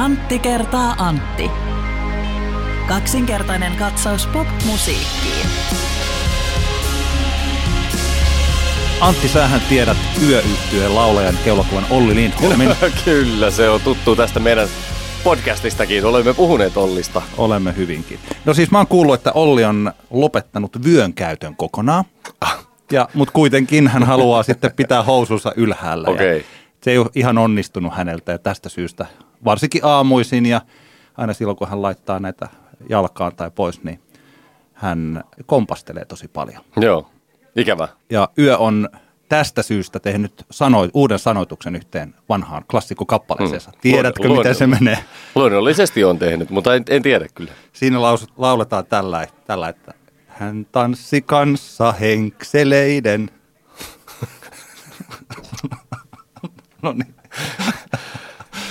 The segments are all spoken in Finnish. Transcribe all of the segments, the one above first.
Antti kertaa Antti. Kaksinkertainen katsaus pop-musiikkiin. Antti, sähän tiedät yöyhtyeen laulajan keulakuvan Olli Lindholmin. Kyllä, se on tuttu tästä meidän podcastistakin. Olemme puhuneet Ollista. Olemme hyvinkin. No siis mä oon kuullut, että Olli on lopettanut vyön käytön kokonaan. Ja, mutta kuitenkin hän haluaa sitten pitää housunsa ylhäällä. ja Okei. Se ei ole ihan onnistunut häneltä ja tästä syystä, varsinkin aamuisin ja aina silloin kun hän laittaa näitä jalkaan tai pois, niin hän kompastelee tosi paljon. Joo, ikävä. Ja Yö on tästä syystä tehnyt sano, uuden sanoituksen yhteen vanhaan klassikkokappaleeseensa. Tiedätkö, Luonno- miten se menee? Luonnollisesti on tehnyt, mutta en, en tiedä kyllä. Siinä laus, lauletaan tällä, tällä, että hän tanssi kanssa henkseleiden. no niin.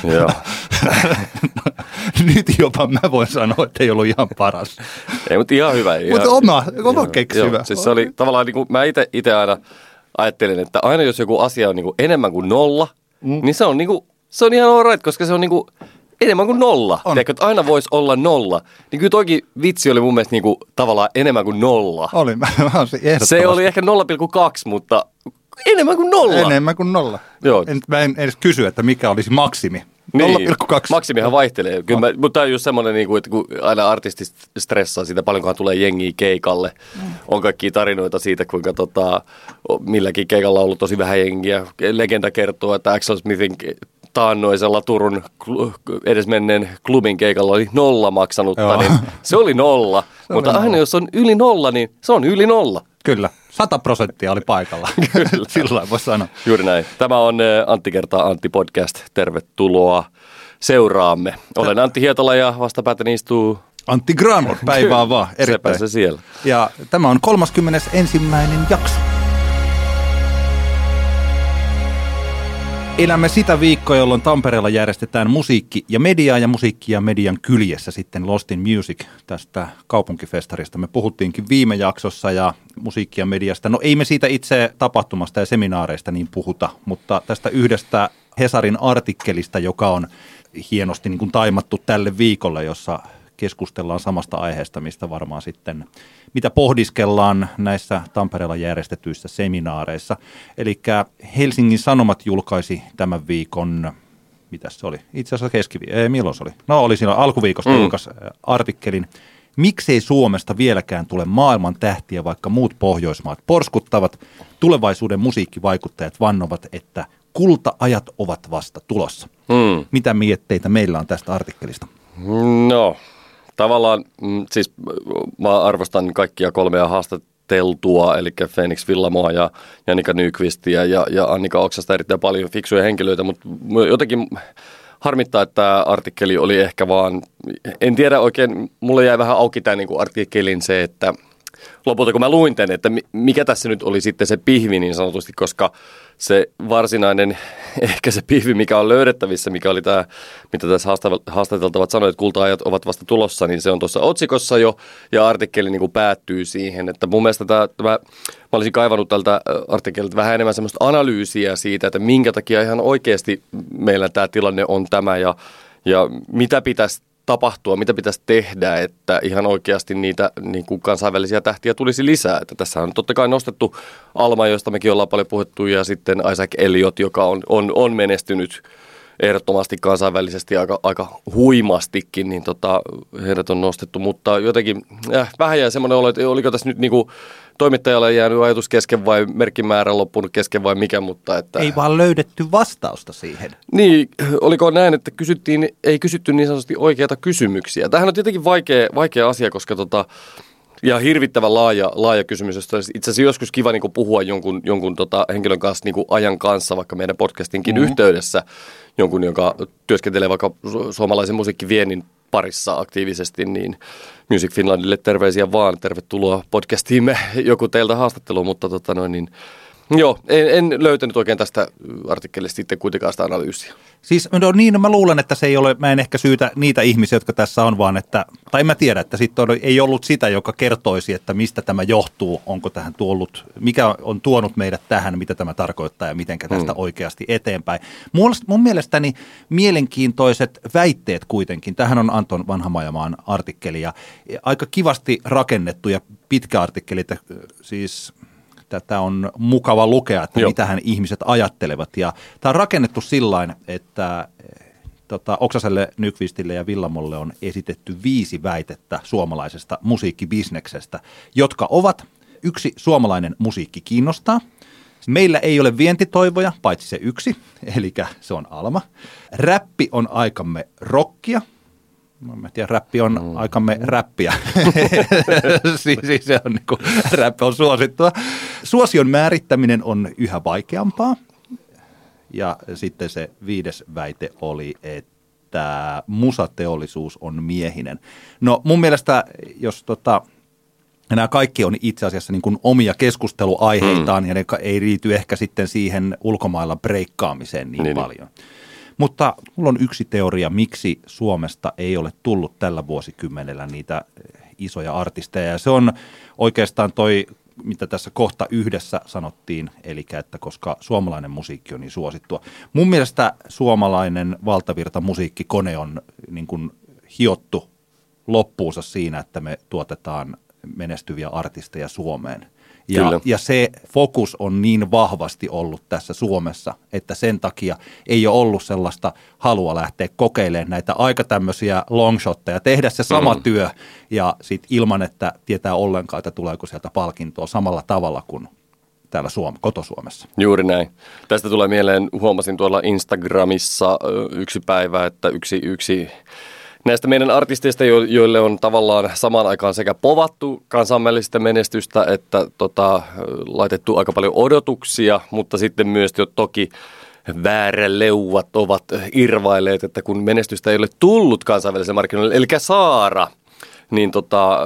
Joo. Nyt jopa mä voin sanoa, että ei ollut ihan paras. Ei, mutta ihan hyvä. Ihan, Mutta oma, oma Joo, keksivä. Joo, siis se oli tavallaan, niin kuin, mä itse aina ajattelin, että aina jos joku asia on niin kuin enemmän kuin nolla, mm. niin se on, niin kuin, se on ihan alright, koska se on niin kuin enemmän kuin nolla. On. Tiedätkö, että aina voisi olla nolla. Niin kyllä toikin vitsi oli mun mielestä niin kuin, tavallaan enemmän kuin nolla. Oli, mä, mä. Se oli ehkä 0,2, mutta enemmän kuin nolla. Enemmän kuin nolla. Joo. En, mä en edes kysy, että mikä olisi maksimi. Niin, 0,2. Maksimihan vaihtelee. Kyllä mä, mutta tämä on just semmoinen, niin kuin, että kun aina artisti stressaa siitä, paljonkohan tulee jengiä keikalle. Mm. On kaikkia tarinoita siitä, kuinka tota, milläkin keikalla on ollut tosi vähän jengiä. Legenda kertoo, että Axel Smithin taannoisella Turun edesmenneen klubin keikalla oli nolla maksanutta, Joo. niin se oli nolla. Se mutta oli aina nolla. jos on yli nolla, niin se on yli nolla. Kyllä, 100 prosenttia oli paikalla. Kyllä. Sillä voisi sanoa. Juuri näin. Tämä on eh, Antti kertaa Antti podcast. Tervetuloa seuraamme. Olen Antti Hietala ja vastapäätäni istuu Antti Granlund, päivää vaan. Sepä Erittäin. se siellä. Ja tämä on 31. jakso. Elämme sitä viikkoa, jolloin Tampereella järjestetään musiikki ja mediaa ja musiikki ja median kyljessä sitten Lost in Music tästä kaupunkifestarista. Me puhuttiinkin viime jaksossa ja musiikki ja mediasta. No ei me siitä itse tapahtumasta ja seminaareista niin puhuta, mutta tästä yhdestä Hesarin artikkelista, joka on hienosti niin kuin taimattu tälle viikolle, jossa keskustellaan samasta aiheesta, mistä varmaan sitten, mitä pohdiskellaan näissä Tampereella järjestetyissä seminaareissa. Eli Helsingin Sanomat julkaisi tämän viikon, mitä se oli? Itse asiassa keskiviikko, ei, milloin se oli? No oli siinä alkuviikosta mm. julkaisi artikkelin. Miksei Suomesta vieläkään tule maailman tähtiä, vaikka muut Pohjoismaat porskuttavat? Tulevaisuuden musiikkivaikuttajat vannovat, että kulta-ajat ovat vasta tulossa. Hmm. Mitä mietteitä meillä on tästä artikkelista? No, tavallaan, mm, siis mä arvostan kaikkia kolmea haastateltua, eli Phoenix Villamoa ja Janika Nyqvistia ja, ja Annika Oksasta erittäin paljon fiksuja henkilöitä, mutta jotenkin harmittaa, että tämä artikkeli oli ehkä vaan, en tiedä oikein, mulle jäi vähän auki tämä niin artikkelin se, että lopulta kun mä luin tämän, että mi- mikä tässä nyt oli sitten se pihvi niin sanotusti, koska se varsinainen, ehkä se pihvi, mikä on löydettävissä, mikä oli tämä, mitä tässä haastateltavat sanoivat, että kulta-ajat ovat vasta tulossa, niin se on tuossa otsikossa jo, ja artikkeli niin kuin päättyy siihen, että mun mielestä tämä, tämä mä olisin kaivannut tältä artikkelilta vähän enemmän semmoista analyysiä siitä, että minkä takia ihan oikeasti meillä tämä tilanne on tämä, ja, ja mitä pitäisi tapahtua, mitä pitäisi tehdä, että ihan oikeasti niitä niin kuin kansainvälisiä tähtiä tulisi lisää. Että tässä on totta kai nostettu Alma, josta mekin ollaan paljon puhuttu, ja sitten Isaac Elliot, joka on, on, on menestynyt ehdottomasti kansainvälisesti aika, aika huimastikin, niin tota, heidät on nostettu, mutta jotenkin äh, vähän jäi semmoinen olo, että oliko tässä nyt niin kuin toimittajalle jäänyt ajatus kesken vai merkkimäärä loppunut kesken vai mikä, mutta että... Ei vaan löydetty vastausta siihen. Niin, oliko näin, että kysyttiin, ei kysytty niin sanotusti oikeita kysymyksiä. Tämähän on tietenkin vaikea, vaikea asia, koska tota, ja hirvittävän laaja, laaja kysymys, josta olisi itse asiassa joskus kiva niin puhua jonkun, jonkun tota, henkilön kanssa niin ajan kanssa, vaikka meidän podcastinkin mm-hmm. yhteydessä, jonkun, joka työskentelee vaikka su- suomalaisen musiikkiviennin parissa aktiivisesti, niin Music Finlandille terveisiä vaan. Tervetuloa podcastiimme joku teiltä haastattelu, mutta tota noin, niin, Joo, en, en löytänyt oikein tästä artikkelista sitten kuitenkaan sitä analyysiä. Siis no niin, no mä luulen, että se ei ole, mä en ehkä syytä niitä ihmisiä, jotka tässä on, vaan että, tai mä tiedän, että sitten ei ollut sitä, joka kertoisi, että mistä tämä johtuu, onko tähän tuollut, mikä on tuonut meidät tähän, mitä tämä tarkoittaa ja miten tästä mm. oikeasti eteenpäin. Mun, mun mielestäni mielenkiintoiset väitteet kuitenkin, tähän on Anton Vanhamajamaan artikkeli ja aika kivasti rakennettu ja pitkä artikkeli, että siis tätä on mukava lukea, että Joo. mitähän ihmiset ajattelevat. Ja tämä on rakennettu sillä että tota, Oksaselle, Nykvistille ja Villamolle on esitetty viisi väitettä suomalaisesta musiikkibisneksestä, jotka ovat yksi suomalainen musiikki kiinnostaa. Meillä ei ole vientitoivoja, paitsi se yksi, eli se on Alma. Räppi on aikamme rokkia, Mä tiedän, räppi on mm. aikamme räppiä. siis, siis se on niin kuin, räppi on suosittua. Suosion määrittäminen on yhä vaikeampaa. Ja sitten se viides väite oli, että musateollisuus on miehinen. No mun mielestä, jos tota, nämä kaikki on itse asiassa niin kuin omia keskusteluaiheitaan mm. ja ne ei riity ehkä sitten siihen ulkomailla breikkaamiseen niin, niin. paljon. Mutta mulla on yksi teoria, miksi Suomesta ei ole tullut tällä vuosikymmenellä niitä isoja artisteja. Ja se on oikeastaan toi, mitä tässä kohta yhdessä sanottiin, eli että koska suomalainen musiikki on niin suosittua. Mun mielestä suomalainen valtavirta musiikkikone on niin kuin hiottu loppuunsa siinä, että me tuotetaan menestyviä artisteja Suomeen – ja, ja se fokus on niin vahvasti ollut tässä Suomessa, että sen takia ei ole ollut sellaista halua lähteä kokeilemaan näitä aika tämmöisiä longshotteja, tehdä se sama mm. työ ja sitten ilman, että tietää ollenkaan, että tuleeko sieltä palkintoa samalla tavalla kuin täällä Suom- kotosuomessa. Juuri näin. Tästä tulee mieleen, huomasin tuolla Instagramissa yksi päivä, että yksi, yksi näistä meidän artisteista, joille on tavallaan samaan aikaan sekä povattu kansainvälistä menestystä että tota, laitettu aika paljon odotuksia, mutta sitten myös jo toki vääräleuvat ovat irvailleet, että kun menestystä ei ole tullut kansainväliselle markkinoille, eli Saara – niin tota,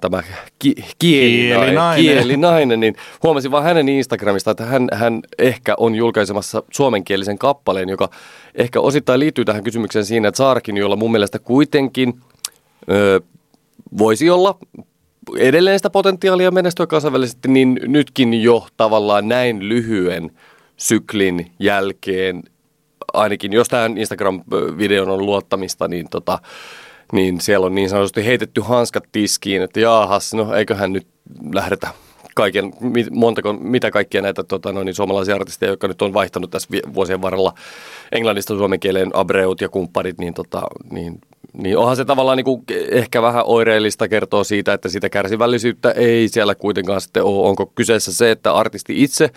tämä ki- kielinainen, kielinainen, niin huomasin vaan hänen Instagramista, että hän, hän ehkä on julkaisemassa suomenkielisen kappaleen, joka ehkä osittain liittyy tähän kysymykseen siinä, että Saarakin, jolla mun mielestä kuitenkin ö, voisi olla edelleen sitä potentiaalia menestyä kansainvälisesti, niin nytkin jo tavallaan näin lyhyen syklin jälkeen, ainakin jos tähän Instagram-videon on luottamista, niin tota, niin siellä on niin sanotusti heitetty hanskat tiskiin, että jaahas, no eiköhän nyt lähdetä kaiken, montako, mitä kaikkia näitä tota, no, niin suomalaisia artisteja, jotka nyt on vaihtanut tässä vuosien varrella englannista suomen kieleen, Abreut ja kumpparit, niin, tota, niin, niin onhan se tavallaan niin kuin ehkä vähän oireellista kertoa siitä, että sitä kärsivällisyyttä ei siellä kuitenkaan sitten ole. Onko kyseessä se, että artisti itse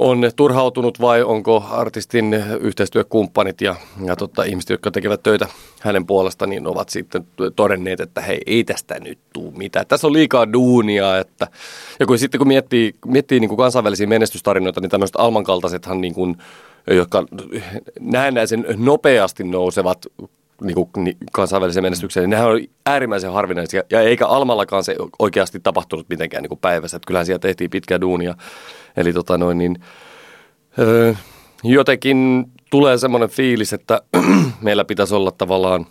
on turhautunut vai onko artistin yhteistyökumppanit ja, ja totta, ihmiset, jotka tekevät töitä hänen puolestaan, niin ovat sitten todenneet, että hei, ei tästä nyt tule mitään. Tässä on liikaa duunia. Että, ja kun sitten kun miettii, miettii niin kuin kansainvälisiä menestystarinoita, niin tämmöiset Alman kaltaisethan niin kuin, jotka näennäisen nopeasti nousevat niin kuin, kansainväliseen menestykseen, niin nehän on äärimmäisen harvinaisia. Ja eikä Almallakaan se oikeasti tapahtunut mitenkään niin kuin päivässä. Että kyllähän siellä tehtiin pitkää duunia. Eli tota noin, niin, öö, jotenkin tulee semmoinen fiilis, että meillä pitäisi olla tavallaan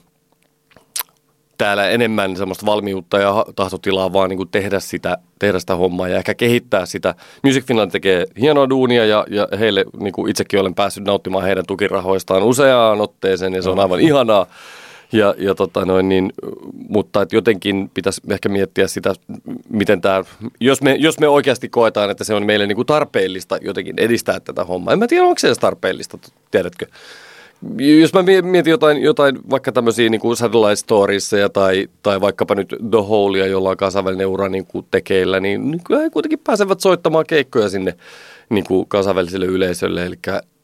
täällä enemmän semmoista valmiutta ja tahtotilaa vaan niin kuin tehdä, sitä, tehdä sitä hommaa ja ehkä kehittää sitä. Music Finland tekee hienoa duunia ja, ja heille niin kuin itsekin olen päässyt nauttimaan heidän tukirahoistaan useaan otteeseen ja se on aivan ihanaa. Ja, ja tota noin, niin, mutta että jotenkin pitäisi ehkä miettiä sitä, miten tämä, jos me, jos me oikeasti koetaan, että se on meille niin kuin tarpeellista jotenkin edistää tätä hommaa. En mä tiedä, onko se edes tarpeellista, tiedätkö? Jos mä mietin jotain, jotain vaikka tämmöisiä niin satellite storiesseja tai, tai vaikkapa nyt The Holea, jolla on kansainvälinen ura niin kuin tekeillä, niin kyllä he kuitenkin pääsevät soittamaan keikkoja sinne niin kuin kansainväliselle yleisölle. Eli,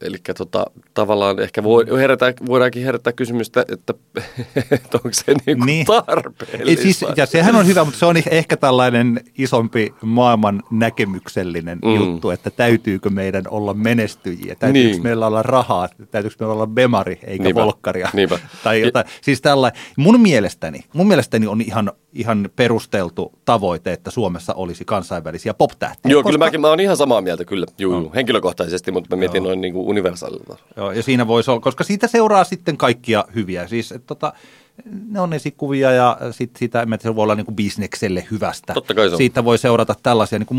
eli tota, tavallaan ehkä voi, herätä, voidaankin herättää kysymystä, että, että onko se niin kuin niin. tarpeellista. Siis, ja sehän on hyvä, mutta se on ehkä tällainen isompi maailman näkemyksellinen mm. juttu, että täytyykö meidän olla menestyjiä, täytyykö niin. meillä olla rahaa, täytyykö meillä olla bemari eikä Niinpä. volkkaria. Niinpä. Tai jotain. Siis tällainen. Mun mielestäni, mun mielestäni on ihan ihan perusteltu tavoite, että Suomessa olisi kansainvälisiä pop-tähtiä. Joo, koska... kyllä mäkin mä oon ihan samaa mieltä, kyllä, juu, no. henkilökohtaisesti, mutta mä mietin Joo. noin niin kuin universaalilta. Joo, ja siinä voisi olla, koska siitä seuraa sitten kaikkia hyviä. Siis, että tota, ne on esikuvia ja sit sitä, en se voi olla niin kuin bisnekselle hyvästä. Totta kai se on. Siitä voi seurata tällaisia niin kuin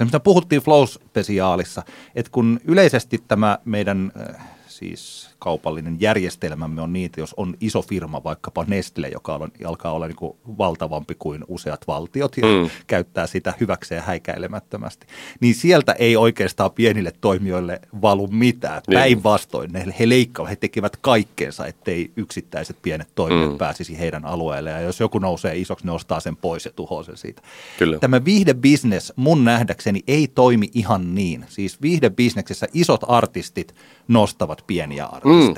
mistä puhuttiin Flow-spesiaalissa, että kun yleisesti tämä meidän äh, siis kaupallinen järjestelmämme on niitä, jos on iso firma, vaikkapa Nestle, joka on, alkaa olla niin kuin valtavampi kuin useat valtiot ja mm. käyttää sitä hyväkseen häikäilemättömästi, niin sieltä ei oikeastaan pienille toimijoille valu mitään. Niin. Päinvastoin ne, he leikkaavat, he tekevät kaikkeensa, ettei yksittäiset pienet toimijat mm. pääsisi heidän alueelle. Ja jos joku nousee isoksi, ne ostaa sen pois ja tuhoaa sen siitä. Kyllä. Tämä viihdebisnes mun nähdäkseni ei toimi ihan niin. Siis viihdebisneksessä isot artistit nostavat pieniä artisteja. Mm.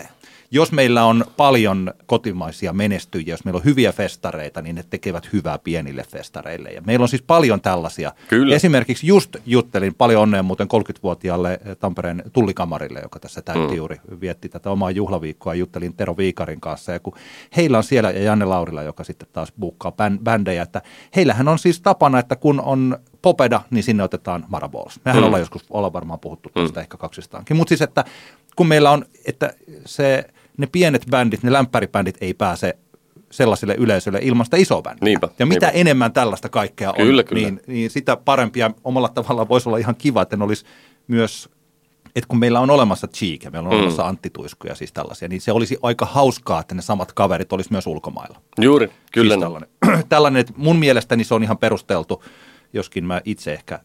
Jos meillä on paljon kotimaisia menestyjiä, jos meillä on hyviä festareita, niin ne tekevät hyvää pienille festareille. Ja meillä on siis paljon tällaisia. Kyllä. Esimerkiksi just juttelin paljon onnea muuten 30-vuotiaalle Tampereen tullikamarille, joka tässä täytti mm. juuri, vietti tätä omaa juhlaviikkoa. Juttelin Tero Viikarin kanssa ja kun heillä on siellä, ja Janne Laurila, joka sitten taas buukkaa bändejä, että heillähän on siis tapana, että kun on Popeda, niin sinne otetaan Maraballs. Mehän mm. ollaan joskus, ollaan varmaan puhuttu tästä mm. ehkä kaksistaankin. Mutta siis, että kun meillä on, että se, ne pienet bändit, ne lämpäribändit ei pääse sellaiselle yleisölle ilman sitä isoa bändiä. Niinpä, ja mitä niinpä. enemmän tällaista kaikkea kyllä, on, kyllä. Niin, niin sitä parempia omalla tavallaan voisi olla ihan kiva, että ne olisi myös että kun meillä on olemassa Cheek ja meillä on mm. olemassa Antti Tuiskuja, siis tällaisia, niin se olisi aika hauskaa, että ne samat kaverit olisi myös ulkomailla. Juuri, kyllä. Siis tällainen, tällainen, että mun mielestäni se on ihan perusteltu, joskin mä itse ehkä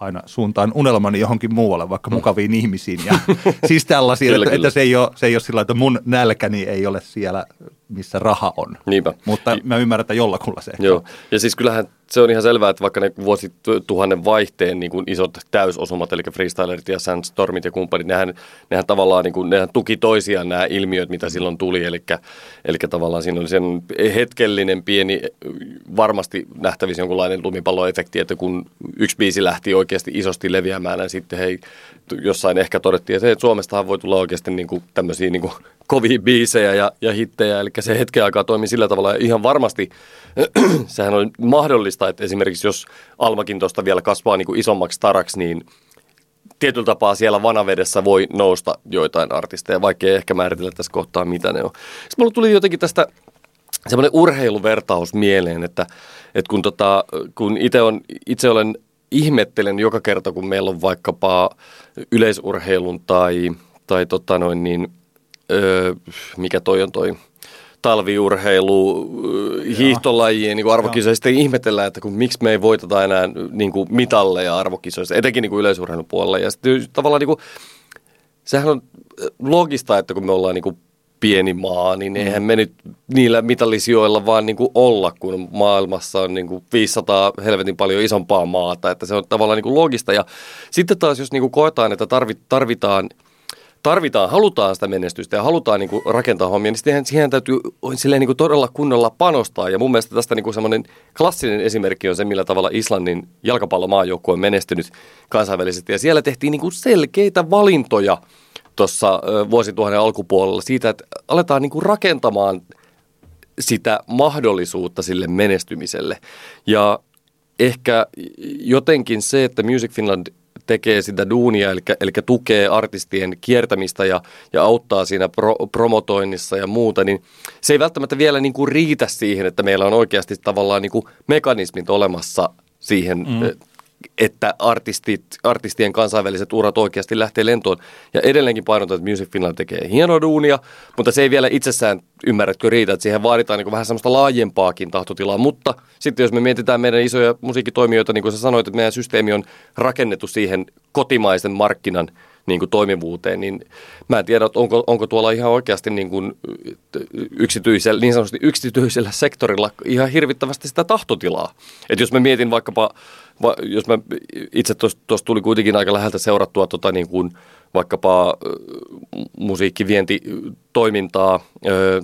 aina suuntaan unelmani johonkin muualle, vaikka mm. mukaviin ihmisiin. Ja siis tällaisia, kyllä, että, kyllä. että se, ei ole, se ei ole sillä että mun nälkäni ei ole siellä, missä raha on. Niinpä. Mutta mä ymmärrän, että jollakulla se. Joo, ja siis kyllähän se on ihan selvää, että vaikka ne vuosituhannen vaihteen niin kuin isot täysosumat, eli freestylerit ja Sandstormit ja kumppanit, nehän, nehän tavallaan niin kuin, nehän tuki toisiaan nämä ilmiöt, mitä silloin tuli. Eli, eli tavallaan siinä oli sen hetkellinen pieni, varmasti nähtävissä jonkunlainen lumipalloefekti, että kun yksi biisi lähti oikeasti isosti leviämään, niin sitten hei, jossain ehkä todettiin, että hei, Suomestahan voi tulla oikeasti niin kuin tämmöisiä niin kuin kovia biisejä ja, ja hittejä, eli se hetken aikaa toimi sillä tavalla. Ja ihan varmasti sehän on mahdollista, että esimerkiksi jos Almakin tuosta vielä kasvaa niin kuin isommaksi taraksi, niin tietyllä tapaa siellä vanavedessä voi nousta joitain artisteja, vaikka ei ehkä määritellä tässä kohtaa, mitä ne on. Sitten mulla tuli jotenkin tästä semmoinen urheiluvertaus mieleen, että, että kun, tota, kun itse, on, itse olen ihmettelen joka kerta, kun meillä on vaikkapa yleisurheilun tai, tai tota noin niin, öö, mikä toi on toi talviurheilu, hiihtolajien niin arvokisoja. Sitten ihmetellään, että kun, miksi me ei voiteta enää niin kuin mitalleja arvokisoissa, etenkin niin kuin yleisurheilun puolella. Ja sitten tavallaan niin kuin, sehän on logista, että kun me ollaan niin kuin pieni maa, niin eihän me nyt niillä mitallisijoilla vaan niin kuin olla, kun maailmassa on niin kuin 500 helvetin paljon isompaa maata, että se on tavallaan niin kuin logista. Ja sitten taas, jos niin kuin koetaan, että tarvitaan tarvitaan, halutaan sitä menestystä ja halutaan niin kuin rakentaa hommia, niin siihen, siihen täytyy silleen niin kuin todella kunnolla panostaa. Ja mun mielestä tästä niin semmoinen klassinen esimerkki on se, millä tavalla Islannin jalkapallomaajoukkue on menestynyt kansainvälisesti. Ja siellä tehtiin niin kuin selkeitä valintoja tuossa vuosituhannen alkupuolella siitä, että aletaan niin kuin rakentamaan sitä mahdollisuutta sille menestymiselle. Ja ehkä jotenkin se, että Music Finland tekee sitä duunia, eli, eli tukee artistien kiertämistä ja, ja auttaa siinä pro, promotoinnissa ja muuta, niin se ei välttämättä vielä niin kuin riitä siihen, että meillä on oikeasti tavallaan niin kuin mekanismit olemassa siihen mm että artistit, artistien kansainväliset urat oikeasti lähtee lentoon. Ja edelleenkin painotan, että Music Finland tekee hienoa duunia, mutta se ei vielä itsessään ymmärrätkö riitä, että siihen vaaditaan niin vähän semmoista laajempaakin tahtotilaa. Mutta sitten jos me mietitään meidän isoja musiikkitoimijoita, niin kuin sä sanoit, että meidän systeemi on rakennettu siihen kotimaisen markkinan niin kuin toimivuuteen, niin mä en tiedä, onko, onko tuolla ihan oikeasti niin, kuin yksityisellä, niin sanotusti yksityisellä sektorilla ihan hirvittävästi sitä tahtotilaa. Että jos mä mietin vaikkapa va, jos mä itse tuossa tuli kuitenkin aika läheltä seurattua tota niin kuin vaikkapa musiikkivientitoimintaa ö,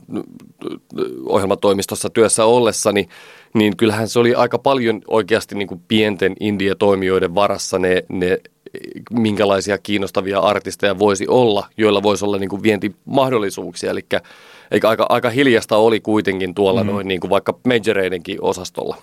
ohjelmatoimistossa työssä ollessani, niin kyllähän se oli aika paljon oikeasti niin kuin pienten indie-toimijoiden varassa ne, ne minkälaisia kiinnostavia artisteja voisi olla, joilla voisi olla niin kuin vientimahdollisuuksia. Eli eikä aika, aika hiljasta oli kuitenkin tuolla mm. noin niin kuin vaikka majoreidenkin osastolla.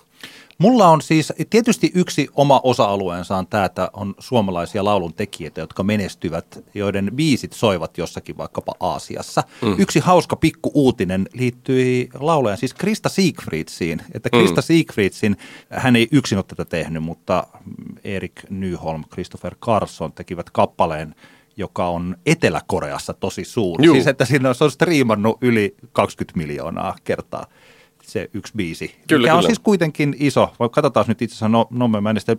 Mulla on siis tietysti yksi oma osa-alueensa on tämä, että on suomalaisia laulun tekijöitä, jotka menestyvät, joiden biisit soivat jossakin vaikkapa Aasiassa. Mm. Yksi hauska pikku uutinen liittyi laulajan, siis Krista Siegfriedsiin. Että Krista mm. Siegfriedsin, hän ei yksin ole tätä tehnyt, mutta Erik Nyholm, Christopher Carson tekivät kappaleen, joka on Etelä-Koreassa tosi suuri. Juu. Siis että siinä on, se on striimannut yli 20 miljoonaa kertaa se yksi biisi. Kyllä, mikä on kyllä. siis kuitenkin iso. Katsotaan nyt itse asiassa no, no,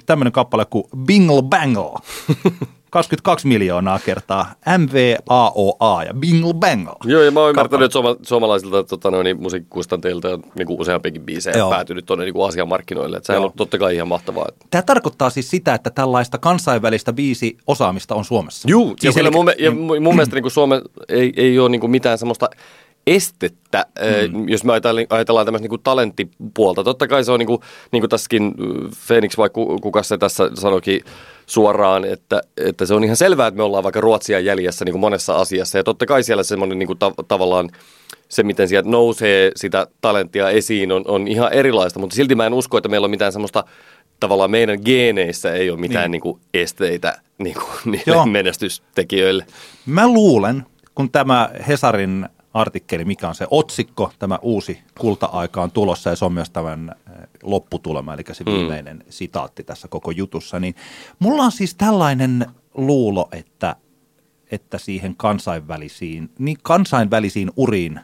tämmöinen kappale kuin Bingle Bangle. 22 miljoonaa kertaa MVAOA ja Bingle Bangle. Joo, ja mä oon ymmärtänyt, että suoma, suomalaisilta tota, no, niin, musiikkikustanteilta on niin kuin useampikin biisejä Joo. päätynyt tuonne niin Asian markkinoille. Että sehän Joo. on totta kai ihan mahtavaa. Tämä tarkoittaa siis sitä, että tällaista kansainvälistä biisi osaamista on Suomessa. Joo, siis ja, eli, mun, ja mun mielestä niin kuin Suomen ei, ei ole niin kuin mitään semmoista estettä, mm. jos me ajatellaan tämmöistä niin talenttipuolta. Totta kai se on niin kuin, niin kuin tässäkin Phoenix, vai kuka se tässä sanoikin suoraan, että, että se on ihan selvää, että me ollaan vaikka Ruotsia jäljessä niin kuin monessa asiassa. Ja totta kai siellä semmoinen niin kuin ta- tavallaan se, miten sieltä nousee sitä talenttia esiin, on, on ihan erilaista. Mutta silti mä en usko, että meillä on mitään semmoista tavallaan meidän geeneissä ei ole mitään niin. Niin kuin esteitä niin kuin niille Joo. menestystekijöille. Mä luulen, kun tämä Hesarin artikkeli, mikä on se otsikko, tämä uusi kulta-aika on tulossa ja se on myös tämän eh, lopputulema, eli se mm. viimeinen mm. sitaatti tässä koko jutussa, niin mulla on siis tällainen luulo, että, että siihen kansainvälisiin, niin kansainvälisiin uriin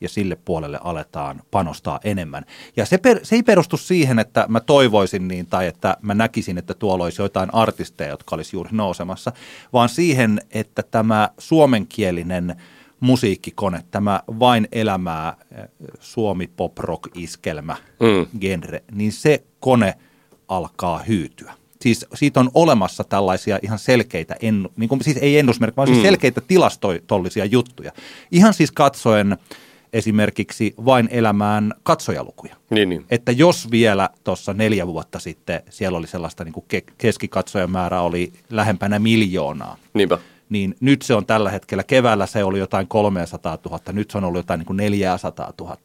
ja sille puolelle aletaan panostaa enemmän. Ja se, per, se ei perustu siihen, että mä toivoisin niin tai että mä näkisin, että tuolla olisi jotain artisteja, jotka olisi juuri nousemassa, vaan siihen, että tämä suomenkielinen – musiikkikone, tämä vain elämää eh, suomi pop rock iskelmä mm. genre, niin se kone alkaa hyytyä. Siis siitä on olemassa tällaisia ihan selkeitä, ennu, niin kuin, siis ei ennusmerkkejä, vaan siis mm. siis selkeitä tilastollisia juttuja. Ihan siis katsoen esimerkiksi vain elämään katsojalukuja. Niin, niin. Että jos vielä tuossa neljä vuotta sitten siellä oli sellaista niin kuin keskikatsojamäärä oli lähempänä miljoonaa. Niinpä niin nyt se on tällä hetkellä, keväällä se oli jotain 300 000, nyt se on ollut jotain niin kuin 400 000.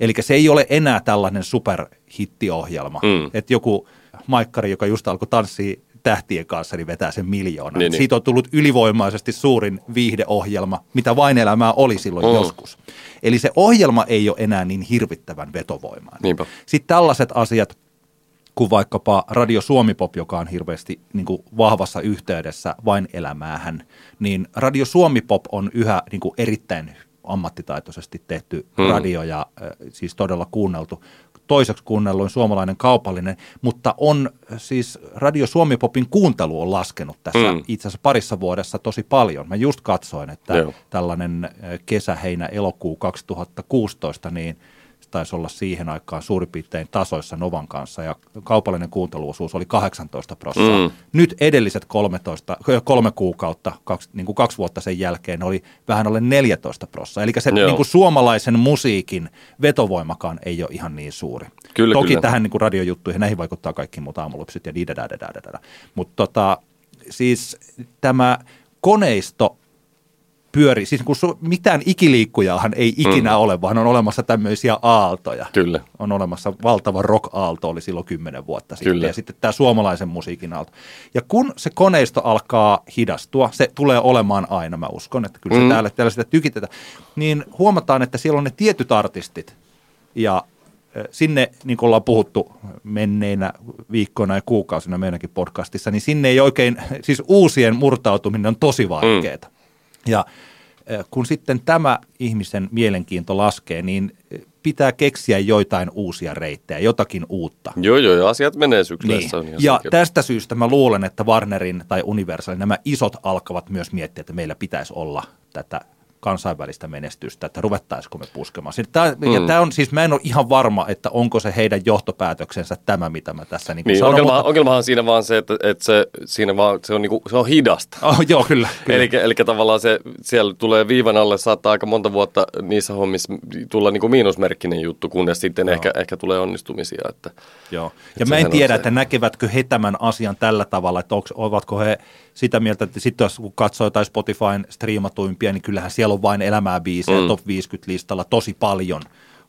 Eli se ei ole enää tällainen superhittiohjelma, mm. että joku maikkari, joka just alkoi tanssia tähtien kanssa, niin vetää sen miljoona. Niin, niin. Siitä on tullut ylivoimaisesti suurin viihdeohjelma, mitä vain elämää oli silloin mm. joskus. Eli se ohjelma ei ole enää niin hirvittävän vetovoimaa. Sitten tällaiset asiat, kuin vaikkapa Radio Suomipop, joka on hirveästi niin kuin vahvassa yhteydessä vain elämäähän, niin Radio Suomipop on yhä niin kuin erittäin ammattitaitoisesti tehty hmm. radio ja äh, siis todella kuunneltu. Toiseksi kuunnelluin suomalainen kaupallinen, mutta on siis Radio Suomipopin kuuntelu on laskenut tässä hmm. itse asiassa parissa vuodessa tosi paljon. Mä just katsoin, että Joo. tällainen kesä, heinä, elokuu 2016, niin – taisi olla siihen aikaan suurin piirtein tasoissa Novan kanssa ja kaupallinen kuunteluosuus oli 18 prosenttia. Mm. Nyt edelliset 13, kolme kuukautta, kaksi, niin kuin kaksi vuotta sen jälkeen oli vähän alle 14 prosenttia. Eli se niin kuin suomalaisen musiikin vetovoimakaan ei ole ihan niin suuri. Kyllä, Toki kyllä. tähän niin kuin radiojuttuihin, näihin vaikuttaa kaikki muut aamulupsit ja Mutta tota, siis tämä koneisto pyöri, siis kun su, mitään ikiliikkujahan ei ikinä mm. ole, vaan on olemassa tämmöisiä aaltoja. Kyllä. On olemassa valtava rock-aalto, oli silloin kymmenen vuotta sitten, Kyllä. ja sitten tämä suomalaisen musiikin aalto. Ja kun se koneisto alkaa hidastua, se tulee olemaan aina, mä uskon, että kyllä se mm. täällä, täällä sitä tykitetään, niin huomataan, että siellä on ne tietyt artistit, ja sinne, niin kuin ollaan puhuttu menneinä viikkoina ja kuukausina meidänkin podcastissa, niin sinne ei oikein, siis uusien murtautuminen on tosi vaikeaa. Mm. Ja kun sitten tämä ihmisen mielenkiinto laskee, niin pitää keksiä joitain uusia reittejä, jotakin uutta. Joo, joo, ja asiat menee syksyllä. Niin. Ja selkeä. tästä syystä mä luulen, että Warnerin tai Universalin nämä isot alkavat myös miettiä, että meillä pitäisi olla tätä kansainvälistä menestystä, että ruvettaisiko me puskemaan. Tämä, Mm. ja tämä on siis, mä en ole ihan varma, että onko se heidän johtopäätöksensä tämä, mitä mä tässä niin Niin, sanon. ongelma, mutta, ongelmahan on siinä vaan se, että, että se, siinä vaan, se, on niinku, se on hidasta. oh, joo, kyllä. kyllä. Eli, eli tavallaan se, siellä tulee viivan alle, saattaa aika monta vuotta niissä hommissa tulla niinku miinusmerkkinen juttu, kunnes sitten ehkä, ehkä tulee onnistumisia. Että, Joo. Ja Että mä en tiedä, se. että näkevätkö he tämän asian tällä tavalla, että ovatko he sitä mieltä, että sitten jos katsoo jotain Spotifyn striimatuimpia, niin kyllähän siellä on vain elämää biisejä mm. top 50 listalla tosi paljon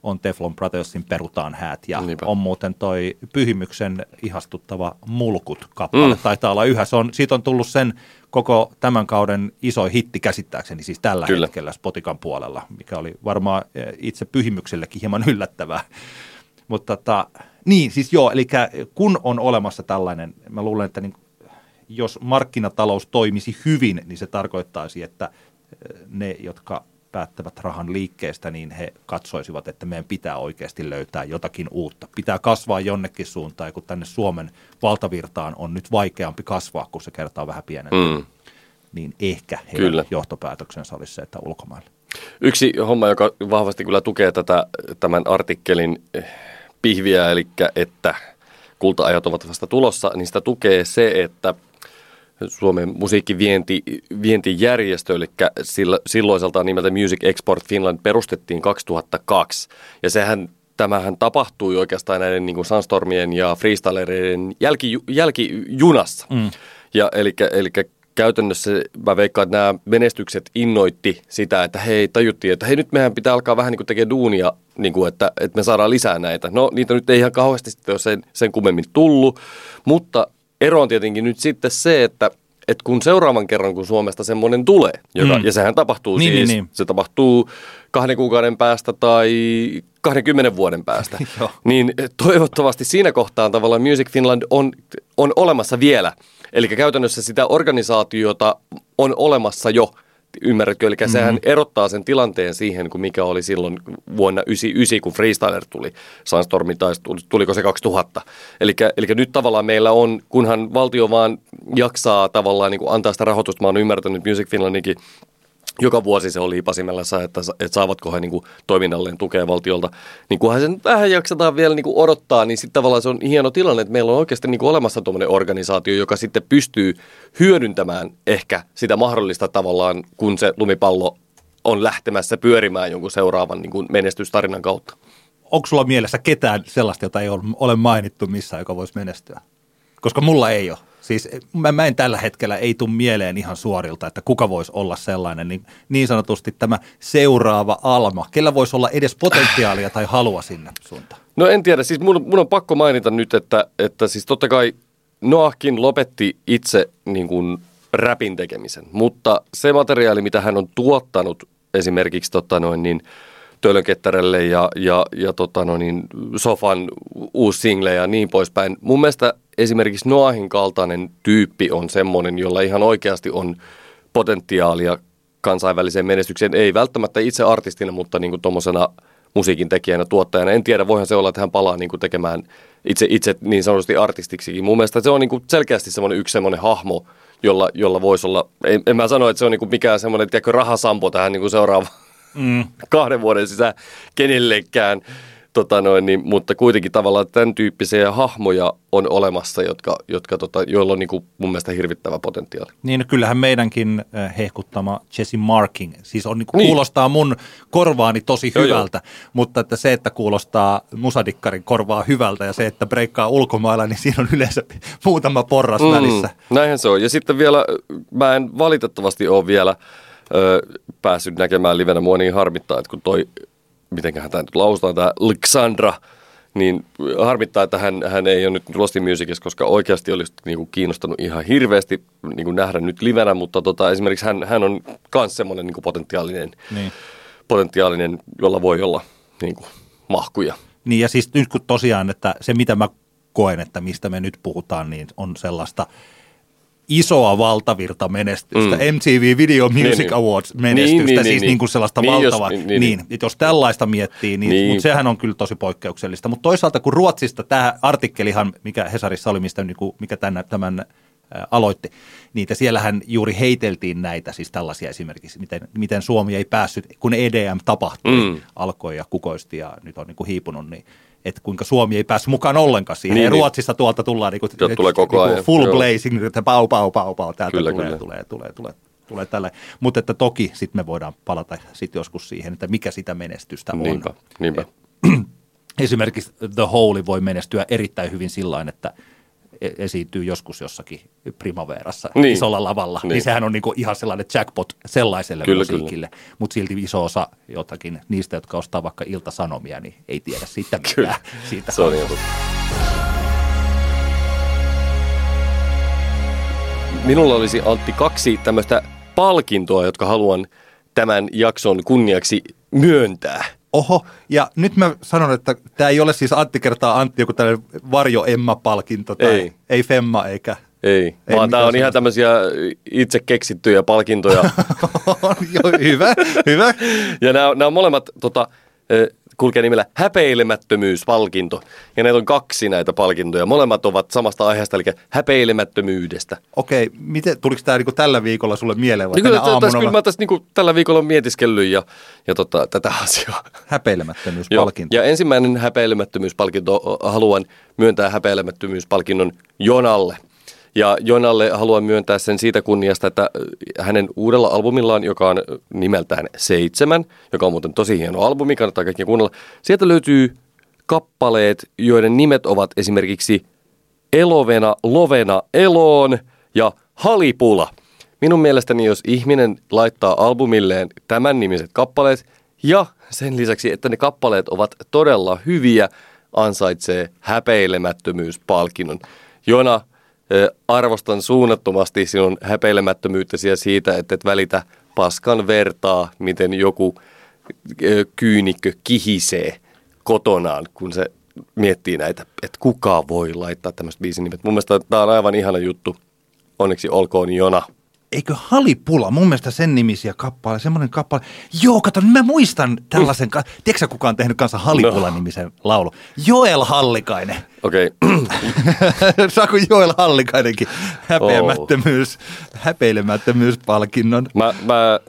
on Teflon Brothersin Perutaan häät ja Niinpä. on muuten toi Pyhimyksen ihastuttava Mulkut-kappale. Mm. Taitaa olla yhä. Se on, siitä on tullut sen koko tämän kauden iso hitti käsittääkseni siis tällä Kyllä. hetkellä Spotikan puolella, mikä oli varmaan eh, itse Pyhimyksellekin hieman yllättävää. Mutta tota, niin, siis joo, eli kun on olemassa tällainen, mä luulen, että niin, jos markkinatalous toimisi hyvin, niin se tarkoittaisi, että ne, jotka päättävät rahan liikkeestä, niin he katsoisivat, että meidän pitää oikeasti löytää jotakin uutta. Pitää kasvaa jonnekin suuntaan, kun tänne Suomen valtavirtaan on nyt vaikeampi kasvaa, kun se kertaa vähän pienempi, mm. mm. niin ehkä heidän Kyllä. johtopäätöksensä olisi se, että ulkomaille. Yksi homma, joka vahvasti kyllä tukee tätä, tämän artikkelin eh, pihviä, eli että kulta-ajat ovat vasta tulossa, niin sitä tukee se, että Suomen musiikkivienti, vientijärjestö, eli sillä, silloiselta nimeltä Music Export Finland perustettiin 2002. Ja sehän, tämähän tapahtui oikeastaan näiden niin kuin Sunstormien ja freestylereiden jälki, jälkijunassa. Mm. Ja eli, eli käytännössä mä veikkaan, että nämä menestykset innoitti sitä, että hei, tajuttiin, että hei nyt mehän pitää alkaa vähän niin kuin tekemään duunia, niin kuin, että, että me saadaan lisää näitä. No niitä nyt ei ihan kauheasti sitten ole sen, sen kummemmin tullut, mutta ero on tietenkin nyt sitten se, että että kun seuraavan kerran, kun Suomesta semmoinen tulee, joka, Mm. ja sehän tapahtuu Niin, siis, niin, niin. se tapahtuu kahden kuukauden päästä tai 20 vuoden päästä, niin toivottavasti siinä kohtaa tavallaan Music Finland on, on olemassa vielä. Eli käytännössä sitä organisaatiota on olemassa jo, ymmärrätkö? Eli mm-hmm. sehän erottaa sen tilanteen siihen, kuin mikä oli silloin vuonna 99, kun Freestyler tuli. Sunstormi taisi, tuliko se 2000. Eli, eli nyt tavallaan meillä on, kunhan valtio vaan jaksaa tavallaan niin kuin antaa sitä rahoitusta, mä oon ymmärtänyt Music Finlandinkin joka vuosi se oli hipasimellassa, että, että saavatko he niin kuin, toiminnalleen tukea valtiolta. Niin kunhan sen vähän jaksetaan vielä niin kuin, odottaa, niin sitten tavallaan se on hieno tilanne, että meillä on oikeasti niin kuin, olemassa tuommoinen organisaatio, joka sitten pystyy hyödyntämään ehkä sitä mahdollista tavallaan, kun se lumipallo on lähtemässä pyörimään jonkun seuraavan niin kuin, menestystarinan kautta. Onko sulla mielessä ketään sellaista, jota ei ole mainittu missään, joka voisi menestyä? Koska mulla ei ole. Siis mä, mä en tällä hetkellä, ei tule mieleen ihan suorilta, että kuka voisi olla sellainen, niin, niin sanotusti tämä seuraava Alma. Kellä voisi olla edes potentiaalia tai halua sinne suuntaan? No en tiedä, siis mun, mun on pakko mainita nyt, että, että siis totta kai Noahkin lopetti itse niin kuin räpin tekemisen, mutta se materiaali, mitä hän on tuottanut esimerkiksi tota noin, niin, Tölönkettärelle ja, ja, ja tota noin, niin, Sofan uusi single ja niin poispäin. Mun mielestä esimerkiksi Noahin kaltainen tyyppi on semmoinen, jolla ihan oikeasti on potentiaalia kansainväliseen menestykseen. Ei välttämättä itse artistina, mutta niin tuommoisena musiikin tekijänä, tuottajana. En tiedä, voihan se olla, että hän palaa niin tekemään itse, itse niin sanotusti artistiksikin. Mun mielestä se on niin selkeästi semmoinen yksi semmoinen hahmo, jolla, jolla voisi olla, en, en mä sano, että se on niin mikään semmoinen, tiedätkö, rahasampo tähän niin seuraava mm. kahden vuoden sisään kenellekään. Tota noin, niin, mutta kuitenkin tavallaan tämän tyyppisiä hahmoja on olemassa, jotka, jotka tota, joilla on niin kuin mun mielestä hirvittävä potentiaali. Niin no kyllähän meidänkin äh, hehkuttama Jesse Marking, siis on, niin kuin, Niin. kuulostaa mun korvaani tosi Joo, hyvältä, mutta että se, että kuulostaa musadikkarin korvaa hyvältä ja se, että breikkaa ulkomailla, niin siinä on yleensä muutama porras mm. välissä. Näinhän se on. Ja sitten vielä, mä en valitettavasti ole vielä ö, päässyt näkemään livenä. Mua niin harmittaa, että kun toi, mitenköhän tämä nyt lausutaan, tämä Alexandra, niin harmittaa, että hän, hän ei ole nyt Lost Musicissa, koska oikeasti olisi niinku kiinnostanut ihan hirveästi niinku nähdä nyt livenä, mutta tota, esimerkiksi hän, hän on myös semmoinen niinku potentiaalinen, Niin. potentiaalinen, jolla voi olla niinku mahkuja. Niin ja siis nyt kun tosiaan, että se mitä mä koen, että mistä me nyt puhutaan, niin on sellaista isoa valtavirta menestystä, Mm. MTV Video Music Niin, niin. Awards menestystä, Niin, niin, siis niin, niin kuin sellaista niin, jos- valtavaa, niin, niin, niin, niin, että jos tällaista miettii, niin, Niin. mutta sehän on kyllä tosi poikkeuksellista, mutta toisaalta kun Ruotsista tämä artikkelihan, mikä Hesarissa oli, mistä niin kuin, mikä tämän, tämän aloitti niitä. Siellähän juuri heiteltiin näitä, siis tällaisia esimerkiksi, miten, miten Suomi ei päässyt, kun EDM tapahtui, mm. alkoi ja kukoisti ja nyt on niin kuin hiipunut, niin että kuinka Suomi ei päässyt mukaan ollenkaan siihen. Niin, ja Ruotsista tuolta tullaan niin kuin, tulee koko niin ajan. full Joo. blazing, että pau, pau, pau, pau, täältä Kyllä, tulee, kyllä. tulee, tulee, tulee, tulee tällä. Mutta että toki sitten me voidaan palata sitten joskus siihen, että mikä sitä menestystä on. Niinpä, niinpä. Esimerkiksi The Hole voi menestyä erittäin hyvin sillä että esiintyy joskus jossakin primaverassa Niin. isolla lavalla, niin, Niin. niin sehän on niinku ihan sellainen jackpot sellaiselle Kyllä, musiikille. Mutta silti iso osa jotakin niistä, jotka ostaa vaikka iltasanomia, niin ei tiedä siitä Kyllä. mitään. Siitä Se on totta. Minulla olisi Antti kaksi tämmöistä palkintoa, jotka haluan tämän jakson kunniaksi myöntää. Oho, ja nyt mä sanon, että tämä ei ole siis Antti kertaa Antti, joku tällainen Varjo Emma-palkinto tai Ei. ei Femma eikä... Ei, Ei vaan tämä on ihan tämmöisiä itse keksittyjä palkintoja. Joo, hyvä, hyvä. ja nämä, nämä on molemmat tota, kulkee nimellä häpeilemättömyyspalkinto. Ja näitä on kaksi näitä palkintoja. Molemmat ovat samasta aiheesta, eli häpeilemättömyydestä. Okei, miten, tuliko tämä niinku tällä viikolla sulle mieleen vai Niin kyllä, tänä tässä, kyllä mä tässä niin tällä viikolla olen mietiskellyt ja, ja tota, tätä asiaa. Häpeilemättömyyspalkinto. Ja ensimmäinen häpeilemättömyyspalkinto haluan myöntää häpeilemättömyyspalkinnon Jonalle. Ja Jonalle haluan myöntää sen siitä kunniasta, että hänen uudella albumillaan, joka on nimeltään Seitsemän, joka on muuten tosi hieno albumi, kannattaa kaikkien kuunnella. Sieltä löytyy kappaleet, joiden nimet ovat esimerkiksi Elovena, Lovena, Eloon ja Halipula. Minun mielestäni, jos ihminen laittaa albumilleen tämän nimiset kappaleet ja sen lisäksi, että ne kappaleet ovat todella hyviä, ansaitsee häpeilemättömyyspalkinnon. Jona, arvostan suunnattomasti sinun häpeilemättömyyttäsi ja siitä, että et välitä paskan vertaa, miten joku kyynikkö kihisee kotonaan, kun se miettii näitä, että kuka voi laittaa tämmöistä biisin nimet. Mun mielestä tämä on aivan ihana juttu. Onneksi olkoon Jona. Eikö Halipula, mun mielestä sen nimisiä kappale, semmoinen kappale. Joo, kato, mä muistan tällaisen, ka- tiedätkö kuka on tehnyt kanssa Halipula-nimisen laulu? Joel Hallikainen. Okei, okay. Saako Joel Hallikainenkin häpeämättömyys, häpeilemättömyyspalkinnon? mä, mä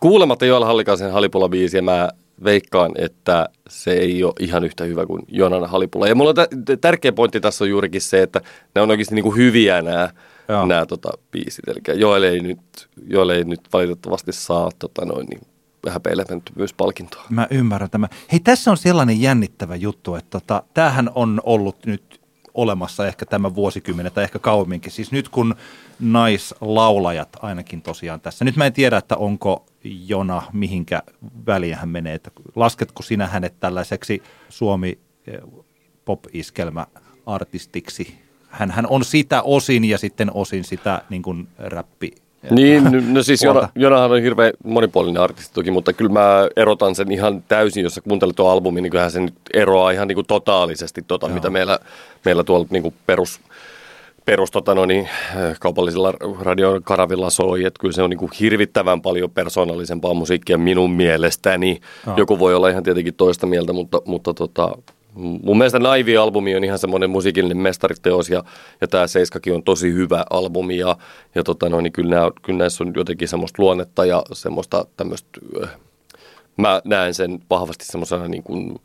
kuulematta Joel Hallikaisen Halipula-biisiä mä veikkaan, että se ei ole ihan yhtä hyvä kuin Jonan Halipula. Ja mulla on tä- tärkeä pointti tässä on juurikin se, että ne on oikeasti niinku hyviä nämä Joo. nämä tota, biisit. Eli Joel ei nyt, Joel ei nyt valitettavasti saa tota, noin, niin, häpeilemättömyyspalkintoa. Mä ymmärrän tämän. Hei, tässä on sellainen jännittävä juttu, että tota, tämähän on ollut nyt olemassa ehkä tämän vuosikymmenen tai ehkä kauemminkin. Siis nyt kun naislaulajat ainakin tosiaan tässä. Nyt mä en tiedä, että onko Jona mihinkä väliin hän menee. Että lasketko sinä hänet tällaiseksi Suomi eh, pop-iskelmä-artistiksi? Hän, hän on sitä osin ja sitten osin sitä niin kuin räppi. Niin, no- no siis Jona. Jonahan on hirveän monipuolinen artisti toki, mutta kyllä mä erotan sen ihan täysin, jos sä kuuntelet tuon albumin, niin kyllähän se nyt eroaa ihan niin kuin totaalisesti tota, mitä meillä, meillä tuolla niin kuin perus, perus tota, no niin, kaupallisilla radiokanavilla soi, että kyllä se on niin kuin hirvittävän paljon persoonallisempaa musiikkia minun mielestäni. Joo. Joku voi olla ihan tietenkin toista mieltä, mutta, mutta tota, mun mielestä Naivi-albumi on ihan semmoinen musiikillinen mestariteos ja, ja tämä Seiskakin on tosi hyvä albumi ja, ja tota, no, niin kyllä, nää, kyllä näissä on jotenkin semmoista luonnetta ja semmoista tämmöistä, äh, mä näen sen vahvasti semmoisena niin kuin,